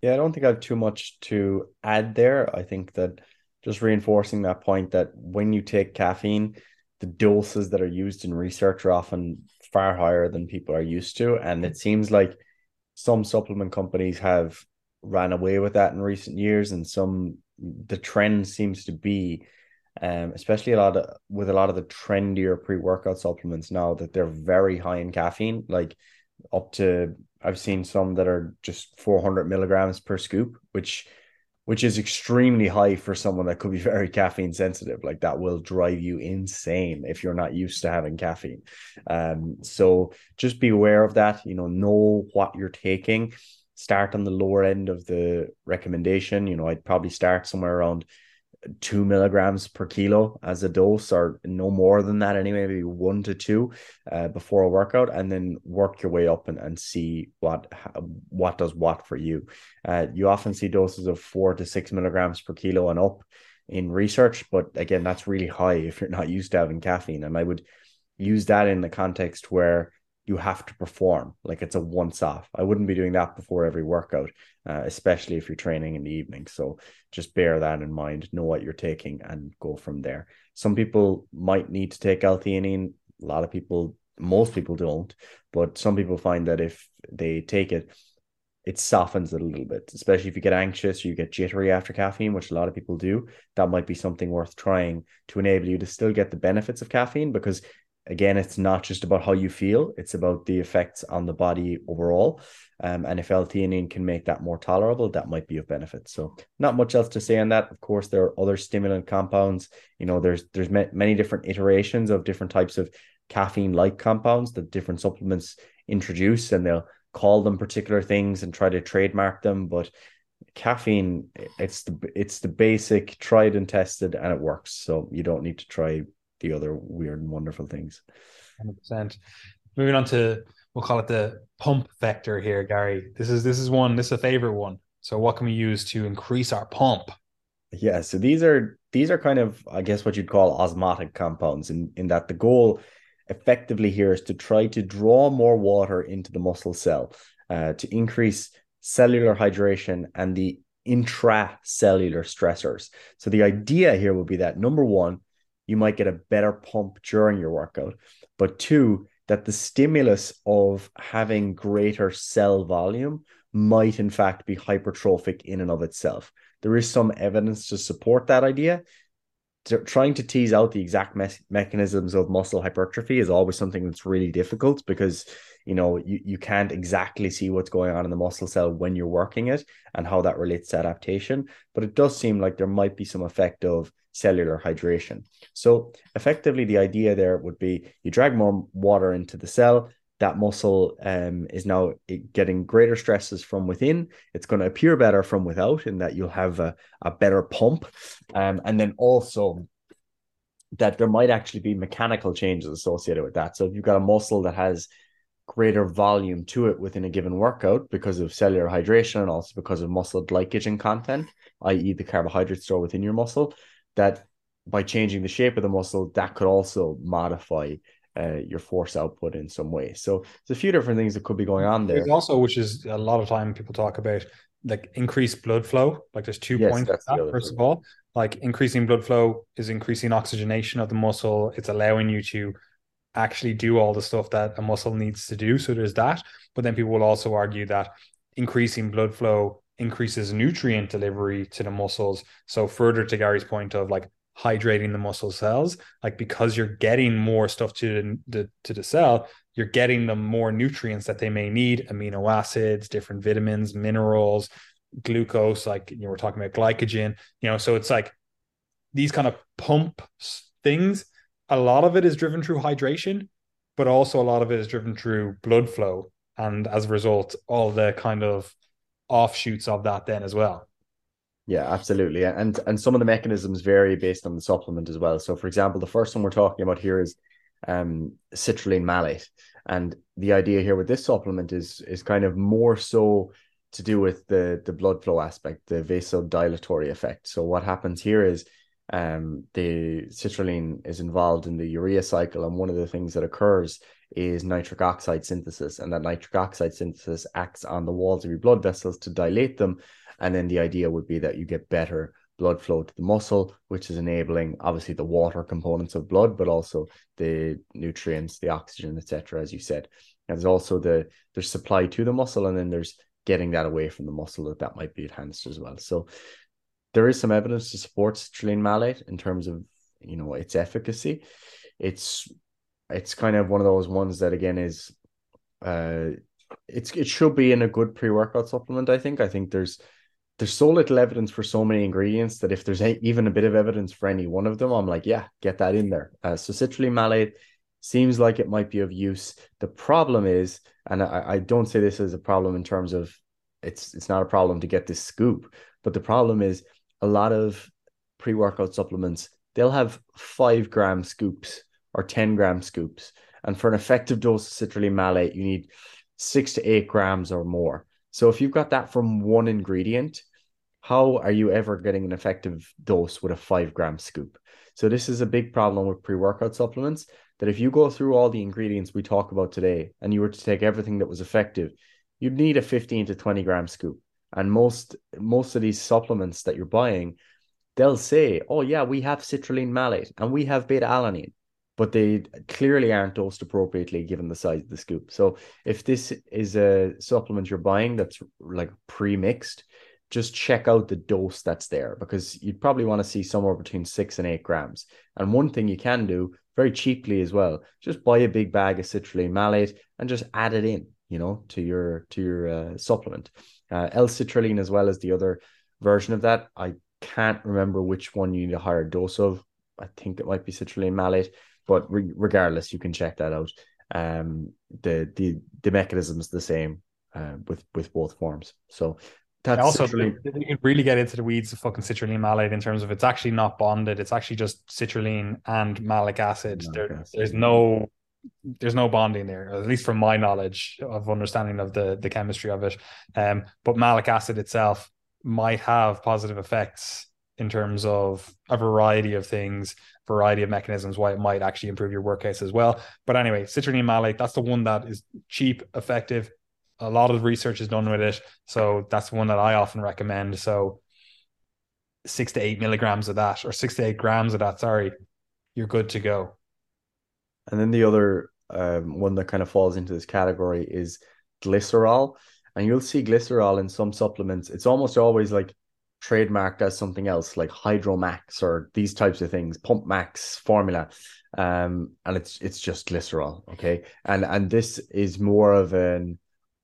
Yeah, I don't think I have too much to add there. I think that just reinforcing that point that when you take caffeine, the doses that are used in research are often far higher than people are used to. And it seems like some supplement companies have ran away with that in recent years, and some the trend seems to be, um, especially a lot of with a lot of the trendier pre workout supplements now that they're very high in caffeine, like up to I've seen some that are just 400 milligrams per scoop, which which is extremely high for someone that could be very caffeine sensitive. Like that will drive you insane if you're not used to having caffeine. Um, so just be aware of that. You know, know what you're taking start on the lower end of the recommendation. You know, I'd probably start somewhere around two milligrams per kilo as a dose, or no more than that anyway, maybe one to two uh, before a workout, and then work your way up and, and see what what does what for you. Uh, you often see doses of four to six milligrams per kilo and up in research, but again, that's really high if you're not used to having caffeine. And I would use that in the context where you have to perform like it's a once off. I wouldn't be doing that before every workout, uh, especially if you're training in the evening. So just bear that in mind, know what you're taking, and go from there. Some people might need to take L-theanine. A lot of people, most people don't, but some people find that if they take it, it softens it a little bit, especially if you get anxious or you get jittery after caffeine, which a lot of people do. That might be something worth trying to enable you to still get the benefits of caffeine because again, it's not just about how you feel, it's about the effects on the body overall. Um, and if L-theanine can make that more tolerable, that might be of benefit. So, not much else to say on that. Of course, there are other stimulant compounds. You know, there's there's many different iterations of different types of caffeine-like compounds that different supplements introduce, and they'll call them particular things and try to trademark them. But caffeine, it's the it's the basic, tried and tested, and it works. So you don't need to try the other weird and wonderful things. 100%. Moving on to we'll call it the pump vector here, Gary. This is this is one. This is a favorite one. So what can we use to increase our pump? Yeah, so these are these are kind of I guess what you'd call osmotic compounds in in that the goal effectively here is to try to draw more water into the muscle cell uh, to increase cellular hydration and the intracellular stressors. So the idea here would be that number one, you might get a better pump during your workout. But two, that the stimulus of having greater cell volume might in fact be hypertrophic in and of itself. There is some evidence to support that idea. Trying to tease out the exact me- mechanisms of muscle hypertrophy is always something that's really difficult because you know you, you can't exactly see what's going on in the muscle cell when you're working it and how that relates to adaptation. But it does seem like there might be some effect of cellular hydration. So effectively, the idea there would be you drag more water into the cell. That muscle um, is now getting greater stresses from within. It's going to appear better from without, in that you'll have a, a better pump. Um, and then also that there might actually be mechanical changes associated with that. So if you've got a muscle that has greater volume to it within a given workout because of cellular hydration and also because of muscle glycogen content, i.e., the carbohydrate store within your muscle, that by changing the shape of the muscle, that could also modify uh, your force output in some way. So there's a few different things that could be going on there. There's also, which is a lot of time people talk about, like increased blood flow. Like there's two yes, points. That, first thing. of all, like increasing blood flow is increasing oxygenation of the muscle. It's allowing you to actually do all the stuff that a muscle needs to do. So there's that. But then people will also argue that increasing blood flow increases nutrient delivery to the muscles. So further to Gary's point of like hydrating the muscle cells, like because you're getting more stuff to the, to the cell, you're getting them more nutrients that they may need, amino acids, different vitamins, minerals, glucose, like you know, we're talking about glycogen, you know, so it's like these kind of pump things. A lot of it is driven through hydration, but also a lot of it is driven through blood flow. And as a result, all the kind of offshoots of that then as well. Yeah, absolutely. And and some of the mechanisms vary based on the supplement as well. So for example, the first one we're talking about here is um citrulline malate. And the idea here with this supplement is is kind of more so to do with the the blood flow aspect, the vasodilatory effect. So what happens here is um the citrulline is involved in the urea cycle and one of the things that occurs is nitric oxide synthesis, and that nitric oxide synthesis acts on the walls of your blood vessels to dilate them. And then the idea would be that you get better blood flow to the muscle, which is enabling obviously the water components of blood, but also the nutrients, the oxygen, etc. As you said, and there's also the there's supply to the muscle, and then there's getting that away from the muscle that that might be enhanced as well. So there is some evidence to support citrulline malate in terms of you know its efficacy. It's it's kind of one of those ones that again is uh it's it should be in a good pre-workout supplement i think. I think there's there's so little evidence for so many ingredients that if there's a, even a bit of evidence for any one of them i'm like yeah get that in there. Uh, so citrulline malate seems like it might be of use. The problem is and I, I don't say this as a problem in terms of it's it's not a problem to get this scoop but the problem is a lot of pre-workout supplements they'll have five gram scoops or 10 gram scoops. And for an effective dose of citrulline malate, you need six to eight grams or more. So if you've got that from one ingredient, how are you ever getting an effective dose with a five gram scoop? So this is a big problem with pre-workout supplements that if you go through all the ingredients we talk about today and you were to take everything that was effective, you'd need a 15 to 20 gram scoop. And most most of these supplements that you're buying, they'll say, "Oh yeah, we have citrulline malate and we have beta alanine." But they clearly aren't dosed appropriately given the size of the scoop. So if this is a supplement you're buying that's like pre-mixed, just check out the dose that's there because you'd probably want to see somewhere between six and eight grams. And one thing you can do very cheaply as well, just buy a big bag of citrulline malate and just add it in, you know, to your to your uh, supplement. Uh, L-citrulline as well as the other version of that. I can't remember which one you need a higher dose of. I think it might be citrulline malate, but re- regardless, you can check that out. Um, the the the mechanism is the same uh, with with both forms. So that's also citrulline. you can really get into the weeds of fucking citrulline malate in terms of it's actually not bonded. It's actually just citrulline and malic acid. Malic there, acid. There's no there's no bonding there, at least from my knowledge of understanding of the the chemistry of it. Um, but malic acid itself might have positive effects in terms of a variety of things, variety of mechanisms why it might actually improve your work case as well. But anyway, citrulline malate, that's the one that is cheap, effective, a lot of research is done with it. So that's one that I often recommend. So six to eight milligrams of that, or six to eight grams of that, sorry, you're good to go. And then the other um, one that kind of falls into this category is glycerol. And you'll see glycerol in some supplements. It's almost always like trademarked as something else, like Hydromax or these types of things, Pump Max formula. Um, and it's it's just glycerol. Okay. And and this is more of an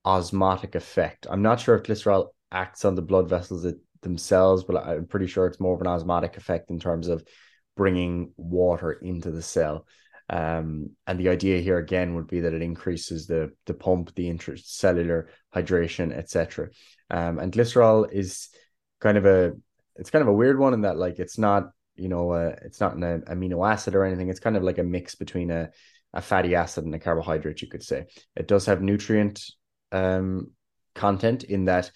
osmotic effect. I'm not sure if glycerol acts on the blood vessels themselves, but I'm pretty sure it's more of an osmotic effect in terms of bringing water into the cell. Um, and the idea here again would be that it increases the the pump, the intracellular hydration, etc. Um, and glycerol is kind of a it's kind of a weird one in that like it's not you know uh, it's not an amino acid or anything. It's kind of like a mix between a a fatty acid and a carbohydrate, you could say. It does have nutrient um, content in that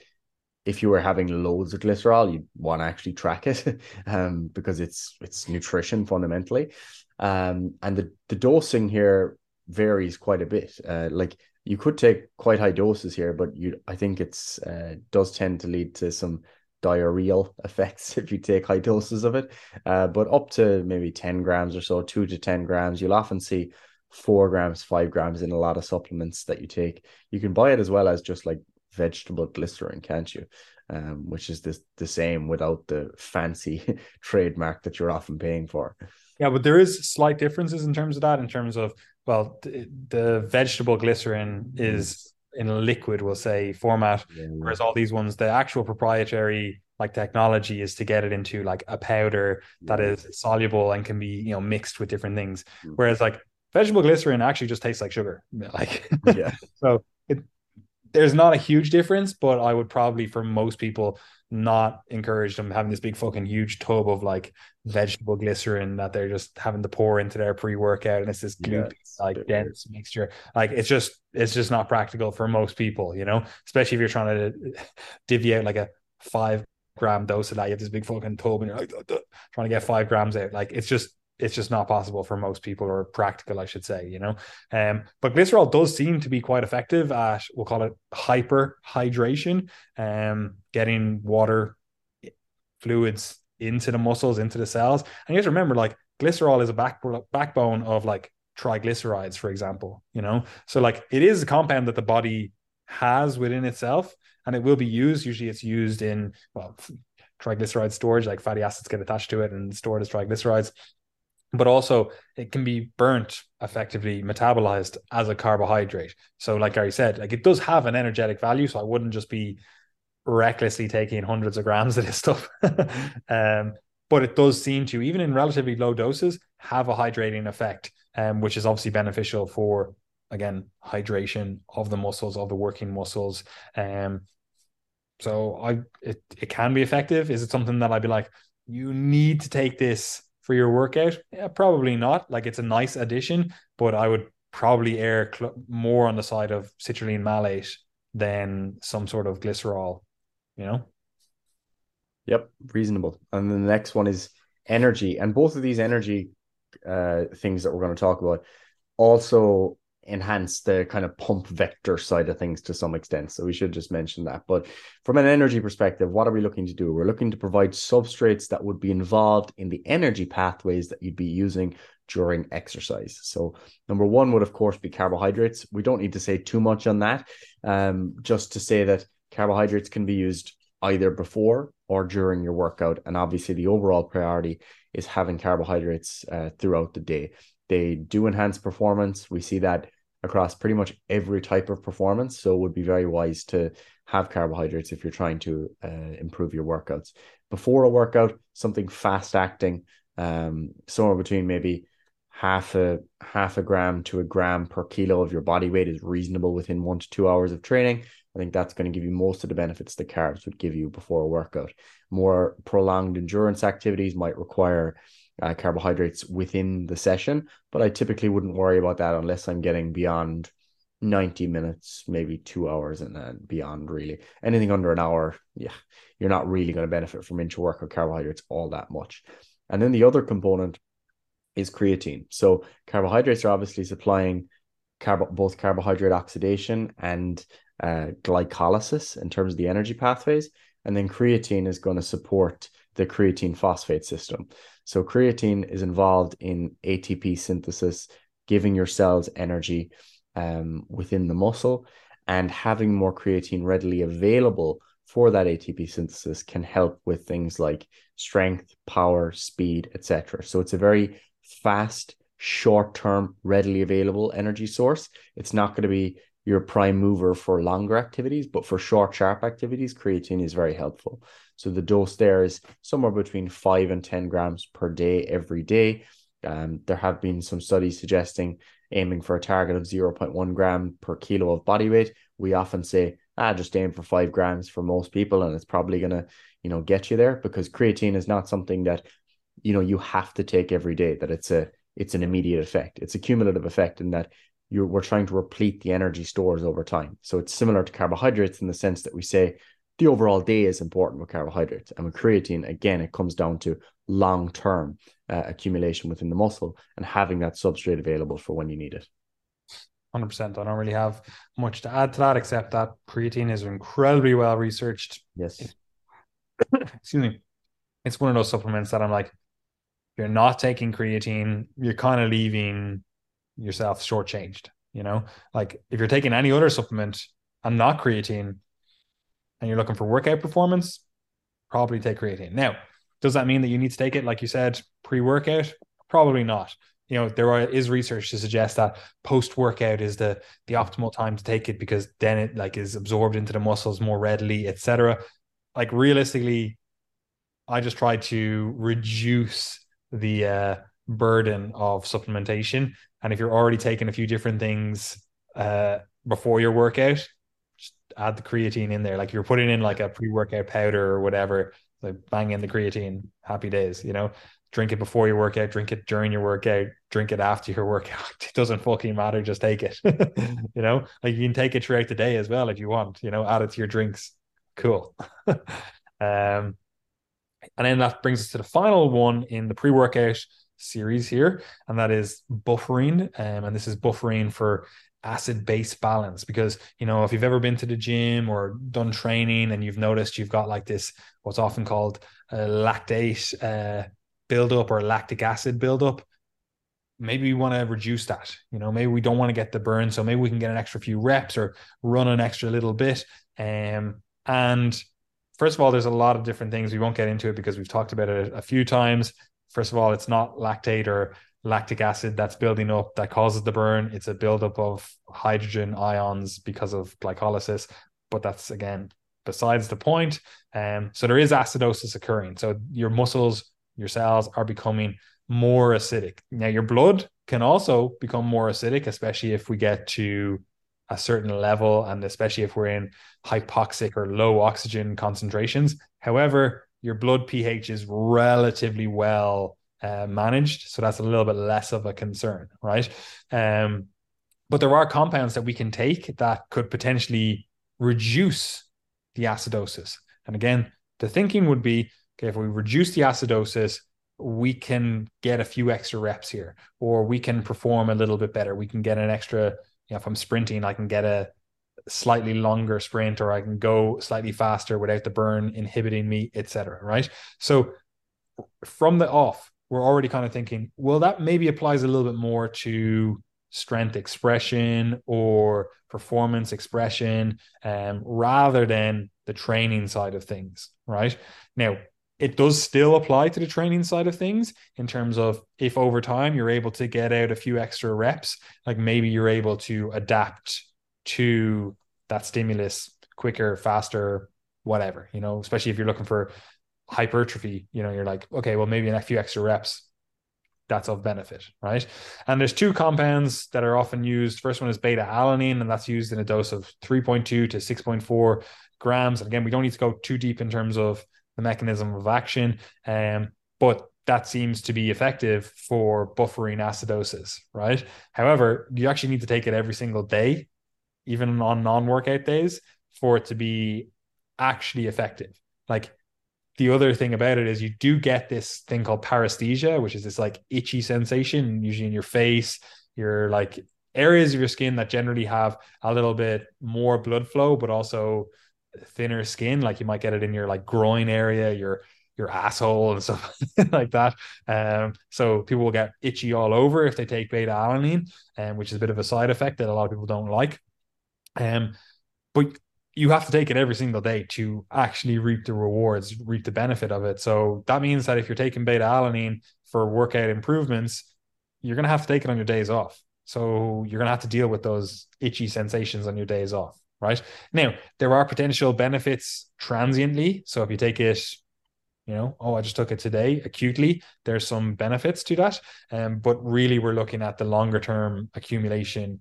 if you were having loads of glycerol, you'd want to actually track it um, because it's it's nutrition fundamentally. Um, and the, the dosing here varies quite a bit. Uh, like you could take quite high doses here, but you I think it's uh, does tend to lead to some diarrheal effects if you take high doses of it. Uh, but up to maybe 10 grams or so, two to 10 grams, you'll often see four grams, five grams in a lot of supplements that you take. You can buy it as well as just like vegetable glycerin, can't you? Um, which is the the same without the fancy trademark that you're often paying for. Yeah, but there is slight differences in terms of that. In terms of well, the, the vegetable glycerin is in a liquid, we'll say format, yeah. whereas all these ones, the actual proprietary like technology is to get it into like a powder that is soluble and can be you know mixed with different things. Mm-hmm. Whereas like vegetable glycerin actually just tastes like sugar. Like yeah. so it there's not a huge difference, but I would probably for most people not encourage them having this big fucking huge tub of like vegetable glycerin that they're just having to pour into their pre-workout and it's this goopy, yes, like dense mixture. Like it's just it's just not practical for most people, you know, especially if you're trying to divvy out like a five gram dose of that. You have this big fucking tub and you're like trying to get five grams out. Like it's just it's just not possible for most people or practical, I should say, you know. Um, but glycerol does seem to be quite effective at we'll call it hyper hydration, um, getting water fluids into the muscles, into the cells. And you have to remember, like glycerol is a back, backbone of like triglycerides, for example, you know. So like it is a compound that the body has within itself and it will be used. Usually it's used in well triglyceride storage, like fatty acids get attached to it and stored as triglycerides but also it can be burnt effectively metabolized as a carbohydrate. So like gary said like it does have an energetic value so i wouldn't just be recklessly taking hundreds of grams of this stuff. Um, but it does seem to even in relatively low doses have a hydrating effect um, which is obviously beneficial for again hydration of the muscles of the working muscles. Um, so i it, it can be effective. Is it something that i'd be like you need to take this for your workout? Yeah, probably not. Like it's a nice addition, but I would probably err cl- more on the side of citrulline malate than some sort of glycerol, you know? Yep, reasonable. And then the next one is energy. And both of these energy uh, things that we're going to talk about, also enhance the kind of pump vector side of things to some extent. So we should just mention that. But from an energy perspective, what are we looking to do? We're looking to provide substrates that would be involved in the energy pathways that you'd be using during exercise. So number one would of course be carbohydrates. We don't need to say too much on that. Um, just to say that carbohydrates can be used either before or during your workout. And obviously the overall priority is having carbohydrates uh, throughout the day. They do enhance performance. We see that across pretty much every type of performance. So it would be very wise to have carbohydrates if you're trying to uh, improve your workouts. Before a workout, something fast acting, um, somewhere between maybe half a half a gram to a gram per kilo of your body weight is reasonable within one to two hours of training. I think that's going to give you most of the benefits the carbs would give you before a workout. More prolonged endurance activities might require uh, carbohydrates within the session, but I typically wouldn't worry about that unless I'm getting beyond 90 minutes, maybe two hours and then beyond really. Anything under an hour, yeah, you're not really going to benefit from intra workout carbohydrates all that much. And then the other component is creatine. So carbohydrates are obviously supplying carb- both carbohydrate oxidation and uh, glycolysis in terms of the energy pathways. And then creatine is going to support the creatine phosphate system. So creatine is involved in ATP synthesis, giving your cells energy um, within the muscle, and having more creatine readily available for that ATP synthesis can help with things like strength, power, speed, etc. So it's a very fast, short-term, readily available energy source. It's not going to be your prime mover for longer activities, but for short, sharp activities, creatine is very helpful. So the dose there is somewhere between five and 10 grams per day every day. Um, there have been some studies suggesting aiming for a target of 0.1 gram per kilo of body weight. We often say, ah, just aim for five grams for most people, and it's probably gonna, you know, get you there because creatine is not something that, you know, you have to take every day. That it's a it's an immediate effect. It's a cumulative effect in that you're we're trying to replete the energy stores over time. So it's similar to carbohydrates in the sense that we say the overall day is important with carbohydrates. And with creatine, again, it comes down to long term uh, accumulation within the muscle and having that substrate available for when you need it. 100%. I don't really have much to add to that except that creatine is incredibly well researched. Yes. Excuse me. It's one of those supplements that I'm like, you're not taking creatine, you're kind of leaving yourself shortchanged. You know, like if you're taking any other supplement and not creatine, and you're looking for workout performance, probably take creatine. Now, does that mean that you need to take it, like you said, pre-workout? Probably not. You know, there are, is research to suggest that post-workout is the the optimal time to take it because then it like is absorbed into the muscles more readily, etc. Like realistically, I just try to reduce the uh, burden of supplementation. And if you're already taking a few different things uh, before your workout, add the creatine in there. Like you're putting in like a pre-workout powder or whatever, like bang in the creatine, happy days, you know. Drink it before your workout, drink it during your workout, drink it after your workout. It doesn't fucking matter, just take it. you know, like you can take it throughout the day as well if you want, you know, add it to your drinks. Cool. um and then that brings us to the final one in the pre-workout series here, and that is buffering. Um, and this is buffering for acid base balance because you know if you've ever been to the gym or done training and you've noticed you've got like this what's often called lactate uh, buildup or lactic acid buildup maybe we want to reduce that you know maybe we don't want to get the burn so maybe we can get an extra few reps or run an extra little bit um, and first of all there's a lot of different things we won't get into it because we've talked about it a few times. First of all it's not lactate or lactic acid that's building up that causes the burn. It's a buildup of hydrogen ions because of glycolysis, but that's again besides the point. Um, so there is acidosis occurring. So your muscles, your cells are becoming more acidic. Now your blood can also become more acidic, especially if we get to a certain level and especially if we're in hypoxic or low oxygen concentrations. However, your blood pH is relatively well uh, managed. So that's a little bit less of a concern, right? Um, but there are compounds that we can take that could potentially reduce the acidosis. And again, the thinking would be okay, if we reduce the acidosis, we can get a few extra reps here, or we can perform a little bit better. We can get an extra, you know, if I'm sprinting, I can get a slightly longer sprint, or I can go slightly faster without the burn inhibiting me, etc. Right. So from the off, we're already kind of thinking, well, that maybe applies a little bit more to strength expression or performance expression um, rather than the training side of things, right? Now, it does still apply to the training side of things in terms of if over time you're able to get out a few extra reps, like maybe you're able to adapt to that stimulus quicker, faster, whatever, you know, especially if you're looking for hypertrophy, you know, you're like, okay, well, maybe in a few extra reps, that's of benefit, right? And there's two compounds that are often used. First one is beta alanine, and that's used in a dose of 3.2 to 6.4 grams. And again, we don't need to go too deep in terms of the mechanism of action, um, but that seems to be effective for buffering acidosis, right? However, you actually need to take it every single day, even on non-workout days, for it to be actually effective. Like the other thing about it is you do get this thing called paresthesia, which is this like itchy sensation, usually in your face, your like areas of your skin that generally have a little bit more blood flow, but also thinner skin. Like you might get it in your like groin area, your your asshole and stuff like that. Um, so people will get itchy all over if they take beta alanine, um, which is a bit of a side effect that a lot of people don't like. Um, but you have to take it every single day to actually reap the rewards, reap the benefit of it. So that means that if you're taking beta alanine for workout improvements, you're going to have to take it on your days off. So you're going to have to deal with those itchy sensations on your days off, right? Now, there are potential benefits transiently. So if you take it, you know, oh, I just took it today acutely, there's some benefits to that. Um, but really, we're looking at the longer term accumulation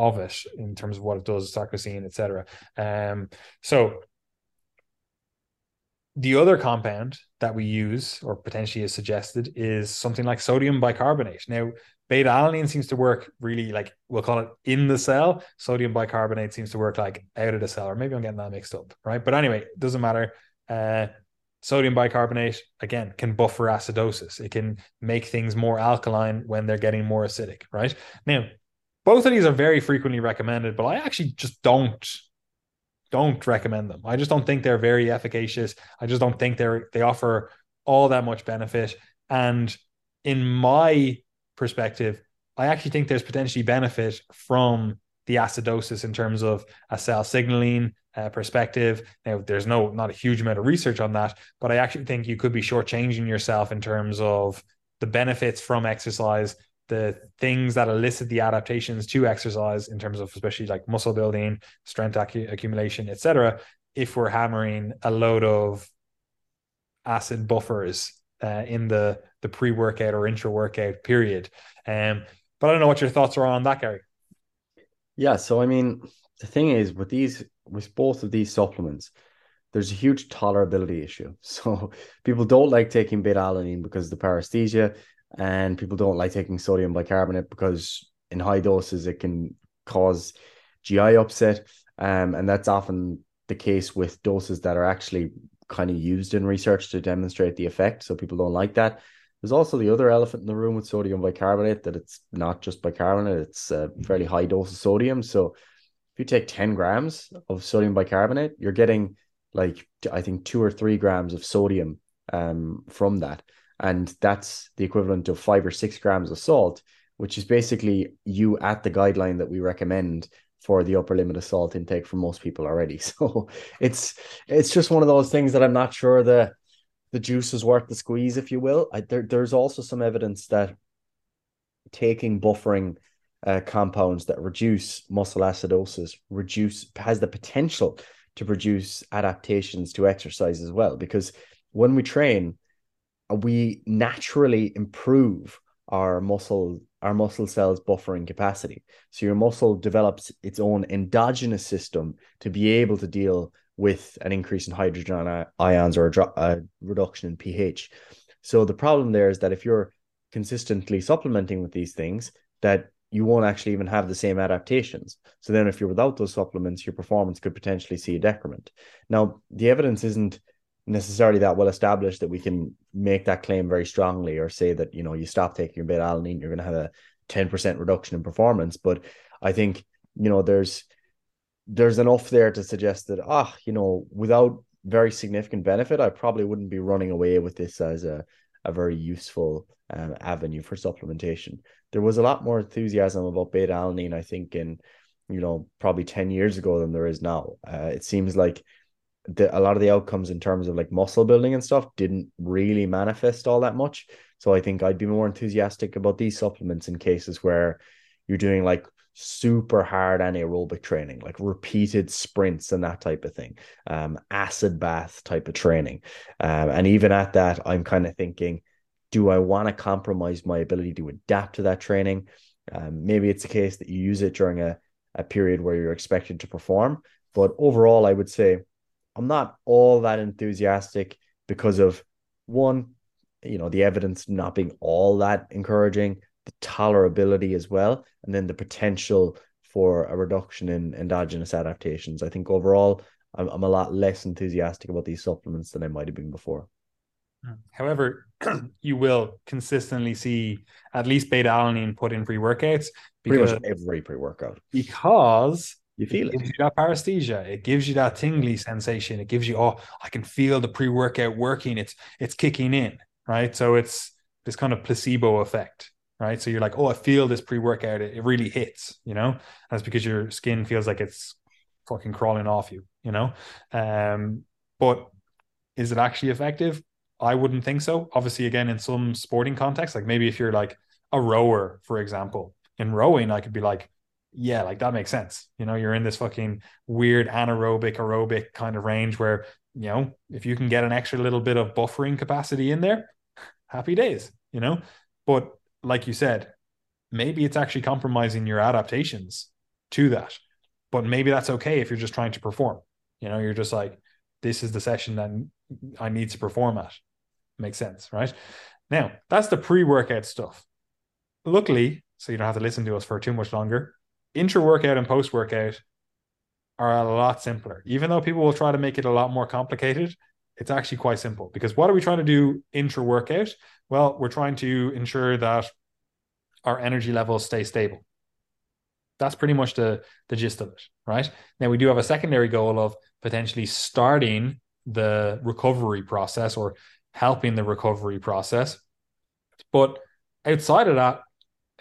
of it in terms of what it does, sarcosine, etc. Um, so the other compound that we use or potentially is suggested is something like sodium bicarbonate. Now, beta alanine seems to work really like we'll call it in the cell. Sodium bicarbonate seems to work like out of the cell, or maybe I'm getting that mixed up, right? But anyway, it doesn't matter. Uh, sodium bicarbonate again can buffer acidosis. It can make things more alkaline when they're getting more acidic, right? Now, both of these are very frequently recommended, but I actually just don't don't recommend them. I just don't think they're very efficacious. I just don't think they're they offer all that much benefit. And in my perspective, I actually think there's potentially benefit from the acidosis in terms of a cell signaling uh, perspective. Now, there's no not a huge amount of research on that, but I actually think you could be shortchanging yourself in terms of the benefits from exercise the things that elicit the adaptations to exercise in terms of especially like muscle building strength accu- accumulation etc if we're hammering a load of acid buffers uh, in the the pre-workout or intra-workout period. Um but i don't know what your thoughts are on that gary. Yeah so i mean the thing is with these with both of these supplements there's a huge tolerability issue. So people don't like taking beta alanine because of the paresthesia and people don't like taking sodium bicarbonate because in high doses it can cause GI upset. Um, and that's often the case with doses that are actually kind of used in research to demonstrate the effect. So people don't like that. There's also the other elephant in the room with sodium bicarbonate that it's not just bicarbonate, it's a fairly high dose of sodium. So if you take 10 grams of sodium bicarbonate, you're getting like, I think, two or three grams of sodium um, from that and that's the equivalent of five or six grams of salt, which is basically you at the guideline that we recommend for the upper limit of salt intake for most people already. So it's it's just one of those things that I'm not sure the the juice is worth the squeeze, if you will. I, there, there's also some evidence that taking buffering uh, compounds that reduce muscle acidosis reduce has the potential to produce adaptations to exercise as well. Because when we train, Uh, we naturally improve our muscle our muscle cells buffering capacity. So your muscle develops its own endogenous system to be able to deal with an increase in hydrogen ions or a, a reduction in ph. So the problem there is that if you're consistently supplementing with these things that you won't actually even have the same adaptations. So then if you're without those supplements your performance could potentially see a decrement. Now the evidence isn't necessarily that well established that we can make that claim very strongly or say that you know you stop taking your beta alanine you're going to have a 10% reduction in performance. But i think you know there's there's enough there to suggest that ah you know without very significant benefit i probably wouldn't be running away with this as a, a very useful um, avenue for supplementation. There was a lot more enthusiasm about beta alanine i think in you know probably 10 years ago than there is now. Uh, it seems like the, a lot of the outcomes in terms of like muscle building and stuff didn't really manifest all that much. So I think I'd be more enthusiastic about these supplements in cases where you're doing like super hard anaerobic training, like repeated sprints and that type of thing, um, acid bath type of training. Um, and even at that, I'm kind of thinking, do I want to compromise my ability to adapt to that training? Um, maybe it's a case that you use it during a, a period where you're expected to perform. But overall, I would say I'm not all that enthusiastic because of one, you know, the evidence not being all that encouraging, the tolerability as well, and then the potential for a reduction in endogenous adaptations. I think overall, I'm, I'm a lot less enthusiastic about these supplements than I might have been before. Hmm. However, you will consistently see at least beta alanine put in pre workouts. Pretty much every pre workout. Because you feel it. it. gives you that paresthesia. It gives you that tingly sensation. It gives you, oh, I can feel the pre-workout working. It's it's kicking in, right? So it's this kind of placebo effect, right? So you're like, oh, I feel this pre-workout. It, it really hits, you know. That's because your skin feels like it's fucking crawling off you, you know. Um, but is it actually effective? I wouldn't think so. Obviously, again, in some sporting context, like maybe if you're like a rower, for example, in rowing, I could be like, yeah, like that makes sense. You know, you're in this fucking weird anaerobic aerobic kind of range where, you know, if you can get an extra little bit of buffering capacity in there, happy days, you know. But like you said, maybe it's actually compromising your adaptations to that. But maybe that's okay if you're just trying to perform. You know, you're just like, this is the session that I need to perform at. Makes sense, right? Now, that's the pre workout stuff. Luckily, so you don't have to listen to us for too much longer intra workout and post workout are a lot simpler. Even though people will try to make it a lot more complicated, it's actually quite simple because what are we trying to do intra workout? Well, we're trying to ensure that our energy levels stay stable. That's pretty much the, the gist of it, right? Now, we do have a secondary goal of potentially starting the recovery process or helping the recovery process. But outside of that,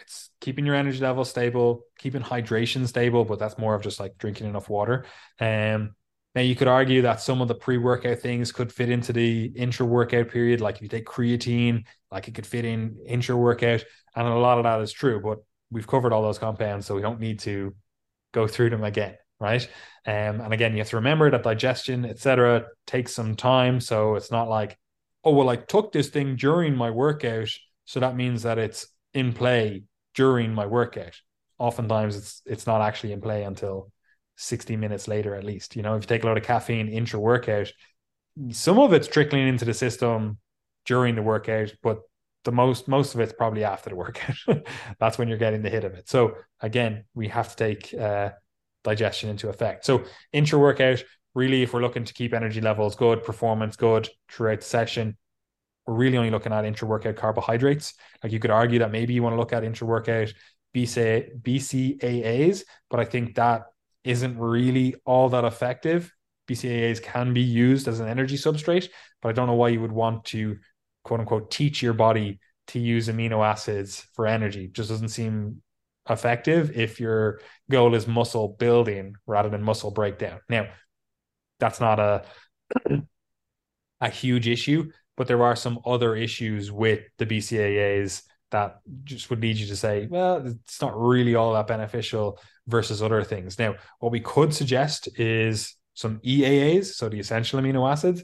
it's keeping your energy level stable, keeping hydration stable, but that's more of just like drinking enough water. Um, now you could argue that some of the pre-workout things could fit into the intra-workout period. Like if you take creatine, like it could fit in intra-workout, and a lot of that is true. But we've covered all those compounds, so we don't need to go through them again, right? Um, and again, you have to remember that digestion, etc., takes some time. So it's not like, oh well, I took this thing during my workout, so that means that it's in play during my workout. Oftentimes it's it's not actually in play until 60 minutes later at least. You know, if you take a lot of caffeine intra workout, some of it's trickling into the system during the workout, but the most most of it's probably after the workout. That's when you're getting the hit of it. So again, we have to take uh, digestion into effect. So intra workout, really, if we're looking to keep energy levels good, performance good throughout the session, we're really only looking at intra workout carbohydrates. Like you could argue that maybe you want to look at intra workout BCA, BCAAs, but I think that isn't really all that effective. BCAAs can be used as an energy substrate, but I don't know why you would want to quote unquote teach your body to use amino acids for energy. It just doesn't seem effective if your goal is muscle building rather than muscle breakdown. Now, that's not a a huge issue, but there are some other issues with the BCAAs that just would lead you to say, well, it's not really all that beneficial versus other things. Now, what we could suggest is some EAAs, so the essential amino acids.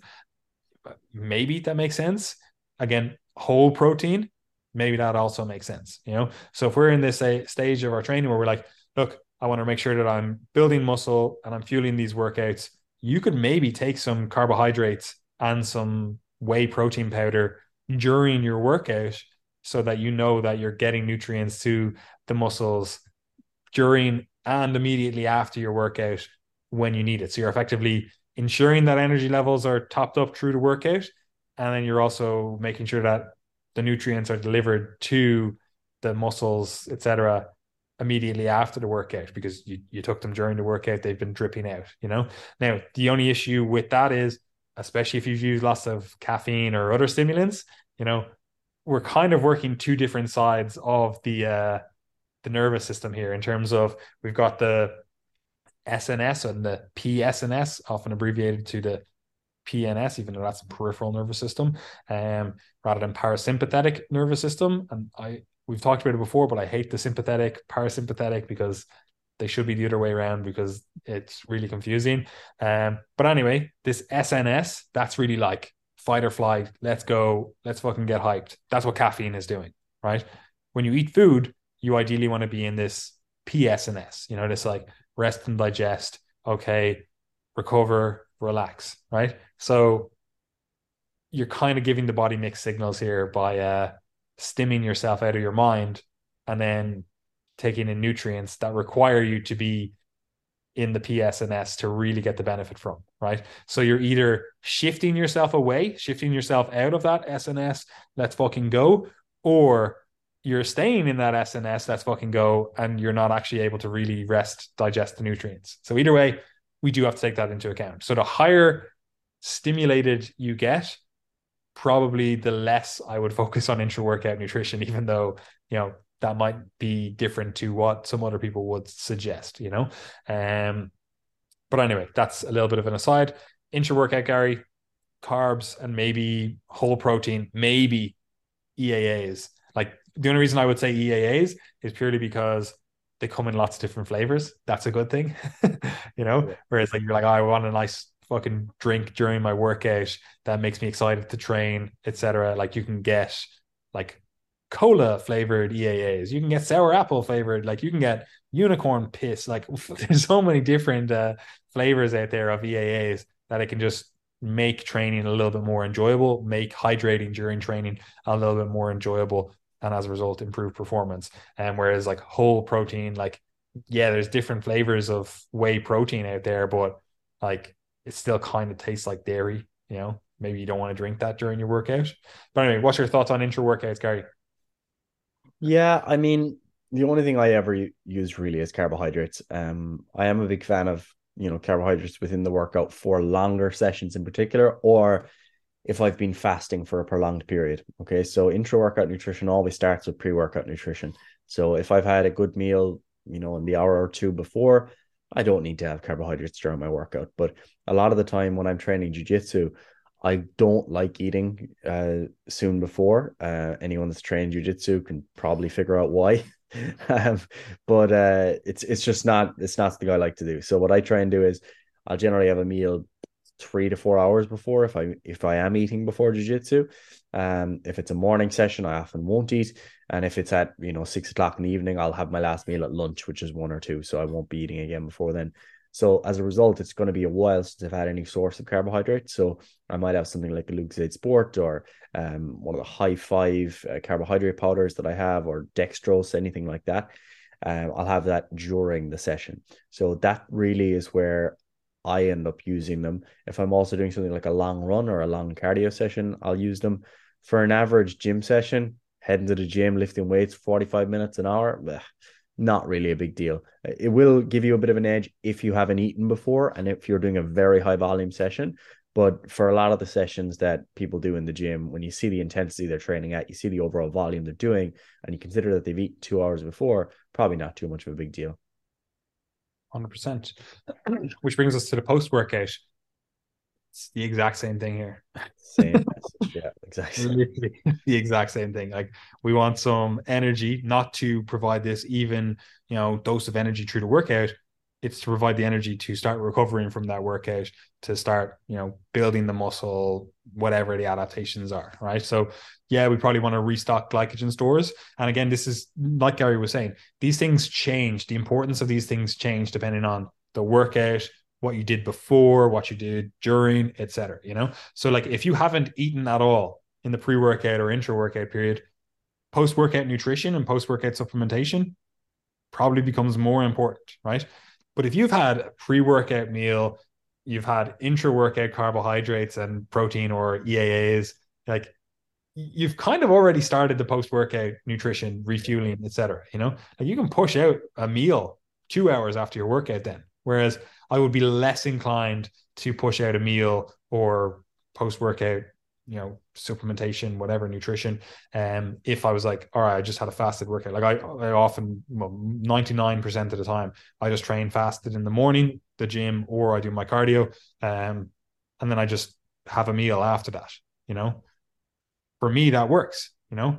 Maybe that makes sense. Again, whole protein, maybe that also makes sense. You know, so if we're in this uh, stage of our training where we're like, look, I want to make sure that I'm building muscle and I'm fueling these workouts, you could maybe take some carbohydrates and some whey protein powder during your workout so that you know that you're getting nutrients to the muscles during and immediately after your workout when you need it. So you're effectively ensuring that energy levels are topped up through the workout. And then you're also making sure that the nutrients are delivered to the muscles, etc., immediately after the workout because you, you took them during the workout, they've been dripping out, you know. Now, the only issue with that is, especially if you've used lots of caffeine or other stimulants, you know, we're kind of working two different sides of the uh the nervous system here in terms of we've got the SNS and the PSNS, often abbreviated to the PNS, even though that's a peripheral nervous system, um, rather than parasympathetic nervous system. And I we've talked about it before, but I hate the sympathetic, parasympathetic because they should be the other way around because it's really confusing. Um, but anyway, this SNS, that's really like fight or flight. Let's go. Let's fucking get hyped. That's what caffeine is doing, right? When you eat food, you ideally want to be in this PSNS, you know, this like rest and digest. Okay, recover, relax, right? So you're kind of giving the body mixed signals here by uh, stimming yourself out of your mind and then taking in nutrients that require you to be in the PSNS to really get the benefit from, right? So you're either shifting yourself away, shifting yourself out of that SNS, let's fucking go, or you're staying in that SNS, let's fucking go, and you're not actually able to really rest, digest the nutrients. So either way, we do have to take that into account. So the higher stimulated you get, probably the less I would focus on intra workout nutrition, even though, you know, that might be different to what some other people would suggest, you know? Um, but anyway, that's a little bit of an aside. Intra workout, Gary, carbs and maybe whole protein, maybe EAAs. Like the only reason I would say EAAs is purely because they come in lots of different flavors. That's a good thing, you know. Whereas like you're like, oh, I want a nice fucking drink during my workout that makes me excited to train, etc. Like you can get like cola flavored EAAs, you can get sour apple flavored, like you can get unicorn piss. Like there's so many different uh, flavors out there of EAAs that it can just make training a little bit more enjoyable, make hydrating during training a little bit more enjoyable, and as a result, improve performance. And whereas like whole protein, like yeah, there's different flavors of whey protein out there, but like it still kind of tastes like dairy. You know, maybe you don't want to drink that during your workout. But anyway, what's your thoughts on intra workouts, Gary? Yeah, I mean, the only thing I ever use really is carbohydrates. Um, I am a big fan of you know carbohydrates within the workout for longer sessions in particular, or if I've been fasting for a prolonged period. Okay, so intra workout nutrition always starts with pre workout nutrition. So if I've had a good meal, you know, in the hour or two before, I don't need to have carbohydrates during my workout. But a lot of the time when I'm training jujitsu, I don't like eating uh, soon before. Uh, anyone that's trained jujitsu can probably figure out why. um, but uh, it's it's just not it's not something I like to do. So what I try and do is I'll generally have a meal three to four hours before if I if I am eating before jujitsu. Um, if it's a morning session, I often won't eat. And if it's at you know six o'clock in the evening, I'll have my last meal at lunch, which is one or two. So I won't be eating again before then. So as a result, it's going to be a while since I've had any source of carbohydrate. So I might have something like a Lucozade Sport or um, one of the high five uh, carbohydrate powders that I have, or dextrose, anything like that. Um, I'll have that during the session. So that really is where I end up using them. If I'm also doing something like a long run or a long cardio session, I'll use them. For an average gym session, heading to the gym, lifting weights 45 minutes an hour, not really a big deal. It will give you a bit of an edge if you haven't eaten before and if you're doing a very high volume session. But for a lot of the sessions that people do in the gym, when you see the intensity they're training at, you see the overall volume they're doing, and you consider that they've eaten two hours before, probably not too much of a big deal. 100%. Which brings us to the post workout. It's the exact same thing here. Same message. Yeah, exactly. the exact same thing. Like we want some energy, not to provide this even, you know, dose of energy through the workout. It's to provide the energy to start recovering from that workout, to start, you know, building the muscle, whatever the adaptations are. Right. So yeah, we probably want to restock glycogen stores. And again, this is like Gary was saying, these things change. The importance of these things change depending on the workout, what you did before, what you did during, etc. You know, so like if you haven't eaten at all in the pre-workout or intra-workout period, post-workout nutrition and post-workout supplementation probably becomes more important, right? But if you've had a pre-workout meal, you've had intra workout carbohydrates and protein or EAAs, like you've kind of already started the post workout nutrition, refueling, etc. You know, like you can push out a meal two hours after your workout then. Whereas I would be less inclined to push out a meal or post workout, you know, supplementation, whatever nutrition. Um, if I was like, all right, I just had a fasted workout. Like I, I often, nine percent of the time, I just train fasted in the morning, the gym, or I do my cardio, um, and then I just have a meal after that. You know, for me that works. You know,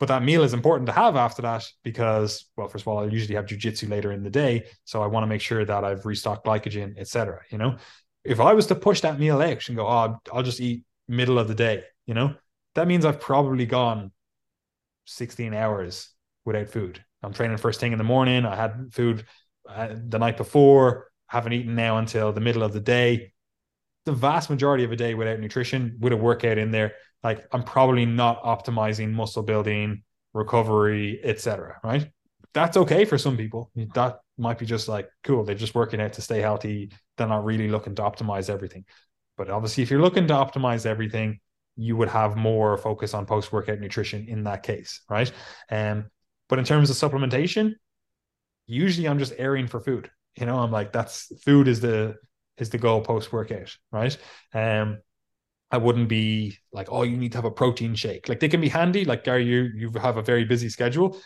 but that meal is important to have after that because, well, first of all, I usually have jujitsu later in the day, so I want to make sure that I've restocked glycogen, etc. You know, if I was to push that meal out and go, oh, I'll just eat middle of the day, you know, that means I've probably gone 16 hours without food. I'm training first thing in the morning. I had food uh, the night before. Haven't eaten now until the middle of the day. The vast majority of a day without nutrition, with a workout in there, like I'm probably not optimizing muscle building, recovery, etc. Right? That's okay for some people. That might be just like cool. They're just working out to stay healthy. They're not really looking to optimize everything. But obviously, if you're looking to optimize everything, you would have more focus on post workout nutrition in that case, right? Um, but in terms of supplementation, usually I'm just airing for food. You know, I'm like that's food is the is the goal post workout, right? Um, I wouldn't be like, oh, you need to have a protein shake. Like they can be handy. Like Gary, you you have a very busy schedule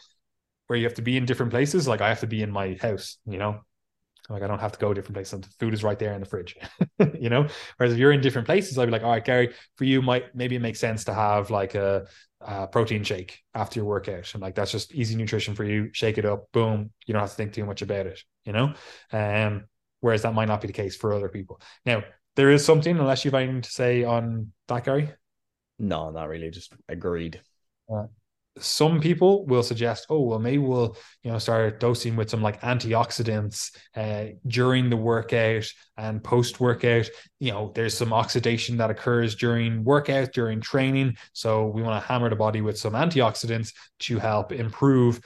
where you have to be in different places. Like I have to be in my house, you know. Like I don't have to go different places. The food is right there in the fridge, you know. Whereas if you're in different places, I'd be like, all right, Gary, for you, might maybe it makes sense to have like a, a protein shake after your workout, and like that's just easy nutrition for you. Shake it up, boom. You don't have to think too much about it, you know. Um, whereas that might not be the case for other people. Now, there is something, unless you've anything to say on that, Gary. No, not really. Just agreed. Uh, some people will suggest, oh, well, maybe we'll, you know, start dosing with some like antioxidants uh, during the workout and post workout. You know, there's some oxidation that occurs during workout, during training. So we want to hammer the body with some antioxidants to help improve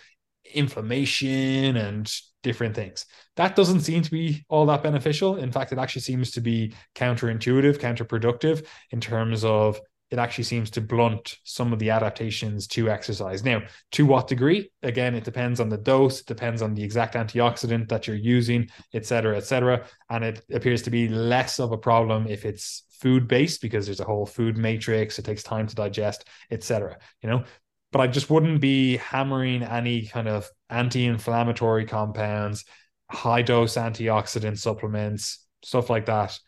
inflammation and different things. That doesn't seem to be all that beneficial. In fact, it actually seems to be counterintuitive, counterproductive in terms of it actually seems to blunt some of the adaptations to exercise. Now, to what degree? Again, it depends on the dose, it depends on the exact antioxidant that you're using, et cetera, et cetera. And it appears to be less of a problem if it's food based because there's a whole food matrix, it takes time to digest, et cetera. You know, but I just wouldn't be hammering any kind of anti-inflammatory compounds, high dose antioxidant supplements, stuff like that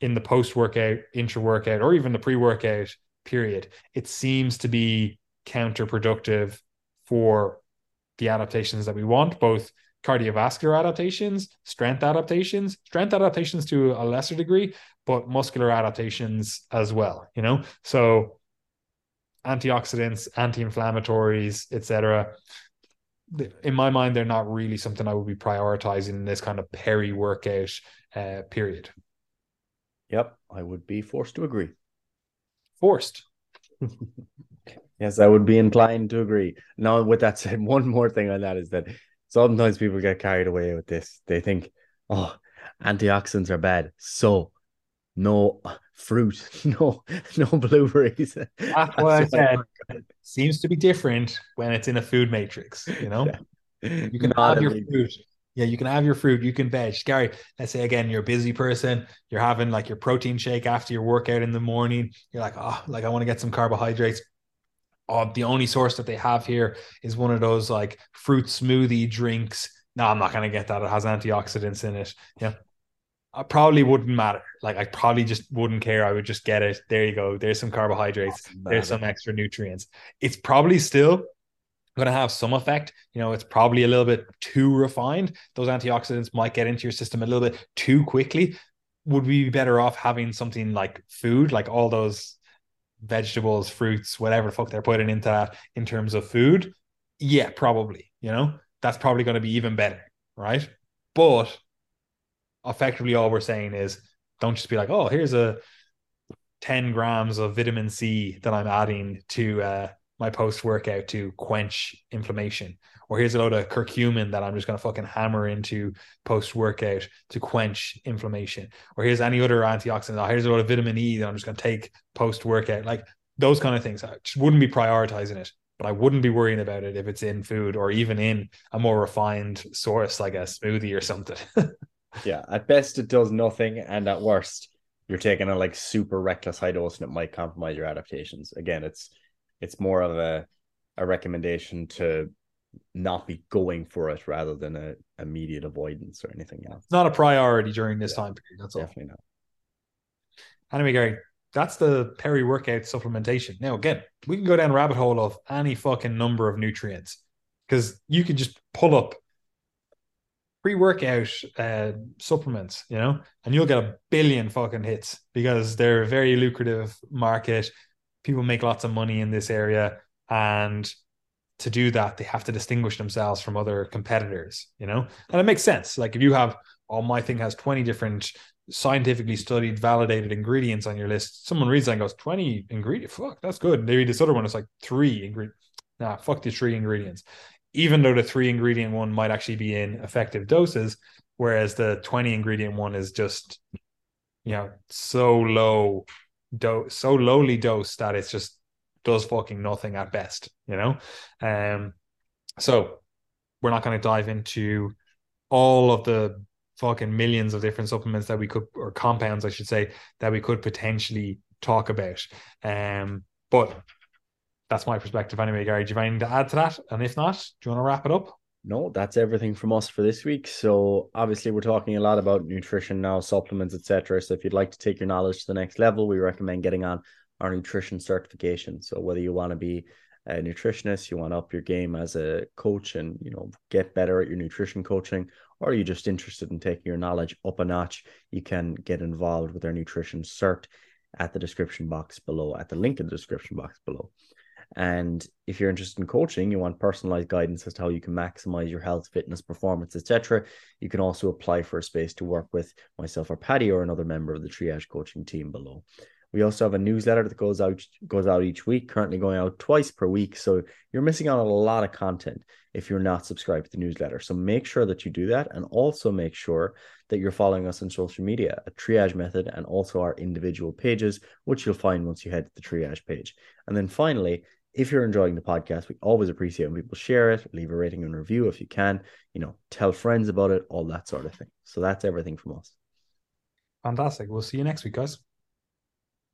in the post-workout, intra-workout, or even the pre-workout period. It seems to be counterproductive for the adaptations that we want, both cardiovascular adaptations, strength adaptations, strength adaptations to a lesser degree, but muscular adaptations as well, you know? So antioxidants, anti-inflammatories, etc. In my mind, they're not really something I would be prioritizing in this kind of peri-workout uh, period. Yep, I would be forced to agree. Forced. yes, I would be inclined to agree. Now, with that said, one more thing on that is that sometimes people get carried away with this. They think, oh, antioxidants are bad. So no fruit, no no blueberries. That's what I said. Seems to be different when it's in a food matrix, you know? Yeah. You can Not have your fruit. Yeah, you can have your fruit, you can veg. Gary, let's say again, you're a busy person, you're having like your protein shake after your workout in the morning. You're like, oh, like I want to get some carbohydrates. Oh, the only source that they have here is one of those like fruit smoothie drinks. No, I'm not gonna get that. It has antioxidants in it. Yeah. I probably wouldn't matter. Like I probably just wouldn't care. I would just get it. There you go. There's some carbohydrates. There's some extra nutrients. It's probably still going to have some effect. You know, it's probably a little bit too refined. Those antioxidants might get into your system a little bit too quickly. Would we be better off having something like food, like all those vegetables, fruits, whatever the fuck they're putting into that in terms of food? Yeah, probably. You know, that's probably going to be even better, right? But effectively all we're saying is don't just be like, oh, here's a 10 grams of vitamin C that I'm adding to uh, my post workout to quench inflammation. or here's a load of curcumin that I'm just going to fucking hammer into post workout to quench inflammation, or here's any other antioxidant. Oh, here's a lot of vitamin E that I'm just going to take post workout. Like those kind of things. I just wouldn't be prioritizing it, but I wouldn't be worrying about it if it's in food or even in a more refined source like a smoothie or something. yeah, at best it does nothing, and at worst you're taking a like super reckless high dose and it might compromise your adaptations. Again, it's it's more of a a recommendation to not be going for it rather than a immediate avoidance or anything else. It's not a priority during this yeah, time period. That's definitely all. not. Anyway, Gary, that's the peri workout supplementation. Now, again, we can go down rabbit hole of any fucking number of nutrients because you can just pull up pre-workout uh, supplements, you know, and you'll get a billion fucking hits because they're a very lucrative market. People make lots of money in this area, and to do that, they have to distinguish themselves from other competitors, you know, and it makes sense. Like if you have, oh, my thing has twenty different scientifically studied, validated ingredients on your list. Someone reads that and goes, 20 ingredients. Fuck, that's good. They read this other one, it's like three ingredients. Nah, fuck the three ingredients even though the three ingredient one might actually be in effective doses, whereas the 20 ingredient one is just, you know, so low dose, so lowly dose that it's just does fucking nothing at best, you know? Um, so we're not going to dive into all of the fucking millions of different supplements that we could, or compounds, I should say, that we could potentially talk about. Um, but that's my perspective anyway, Gary. Do you have anything to add to that? And if not, do you want to wrap it up? No, that's everything from us for this week. So obviously we're talking a lot about nutrition now, supplements, etc. So if you'd like to take your knowledge to the next level, we recommend getting on our nutrition certification. So whether you want to be a nutritionist, you want to up your game as a coach and you know get better at your nutrition coaching, or you're just interested in taking your knowledge up a notch, you can get involved with our nutrition cert at the description box below, at the link in the description box below. And if you're interested in coaching, you want personalized guidance as to how you can maximize your health, fitness, performance, etc. You can also apply for a space to work with myself or Paddy or another member of the triage coaching team below. We also have a newsletter that goes out goes out each week, currently going out twice per week. So you're missing out on a lot of content if you're not subscribed to the newsletter. So make sure that you do that and also make sure that you're following us on social media at Triage Method and also our individual pages, which you'll find once you head to the Triage page. And then finally, if you're enjoying the podcast, we always appreciate when people share it, leave a rating and review if you can, you know, tell friends about it, all that sort of thing. So that's everything from us. Fantastic. We'll see you next week, guys.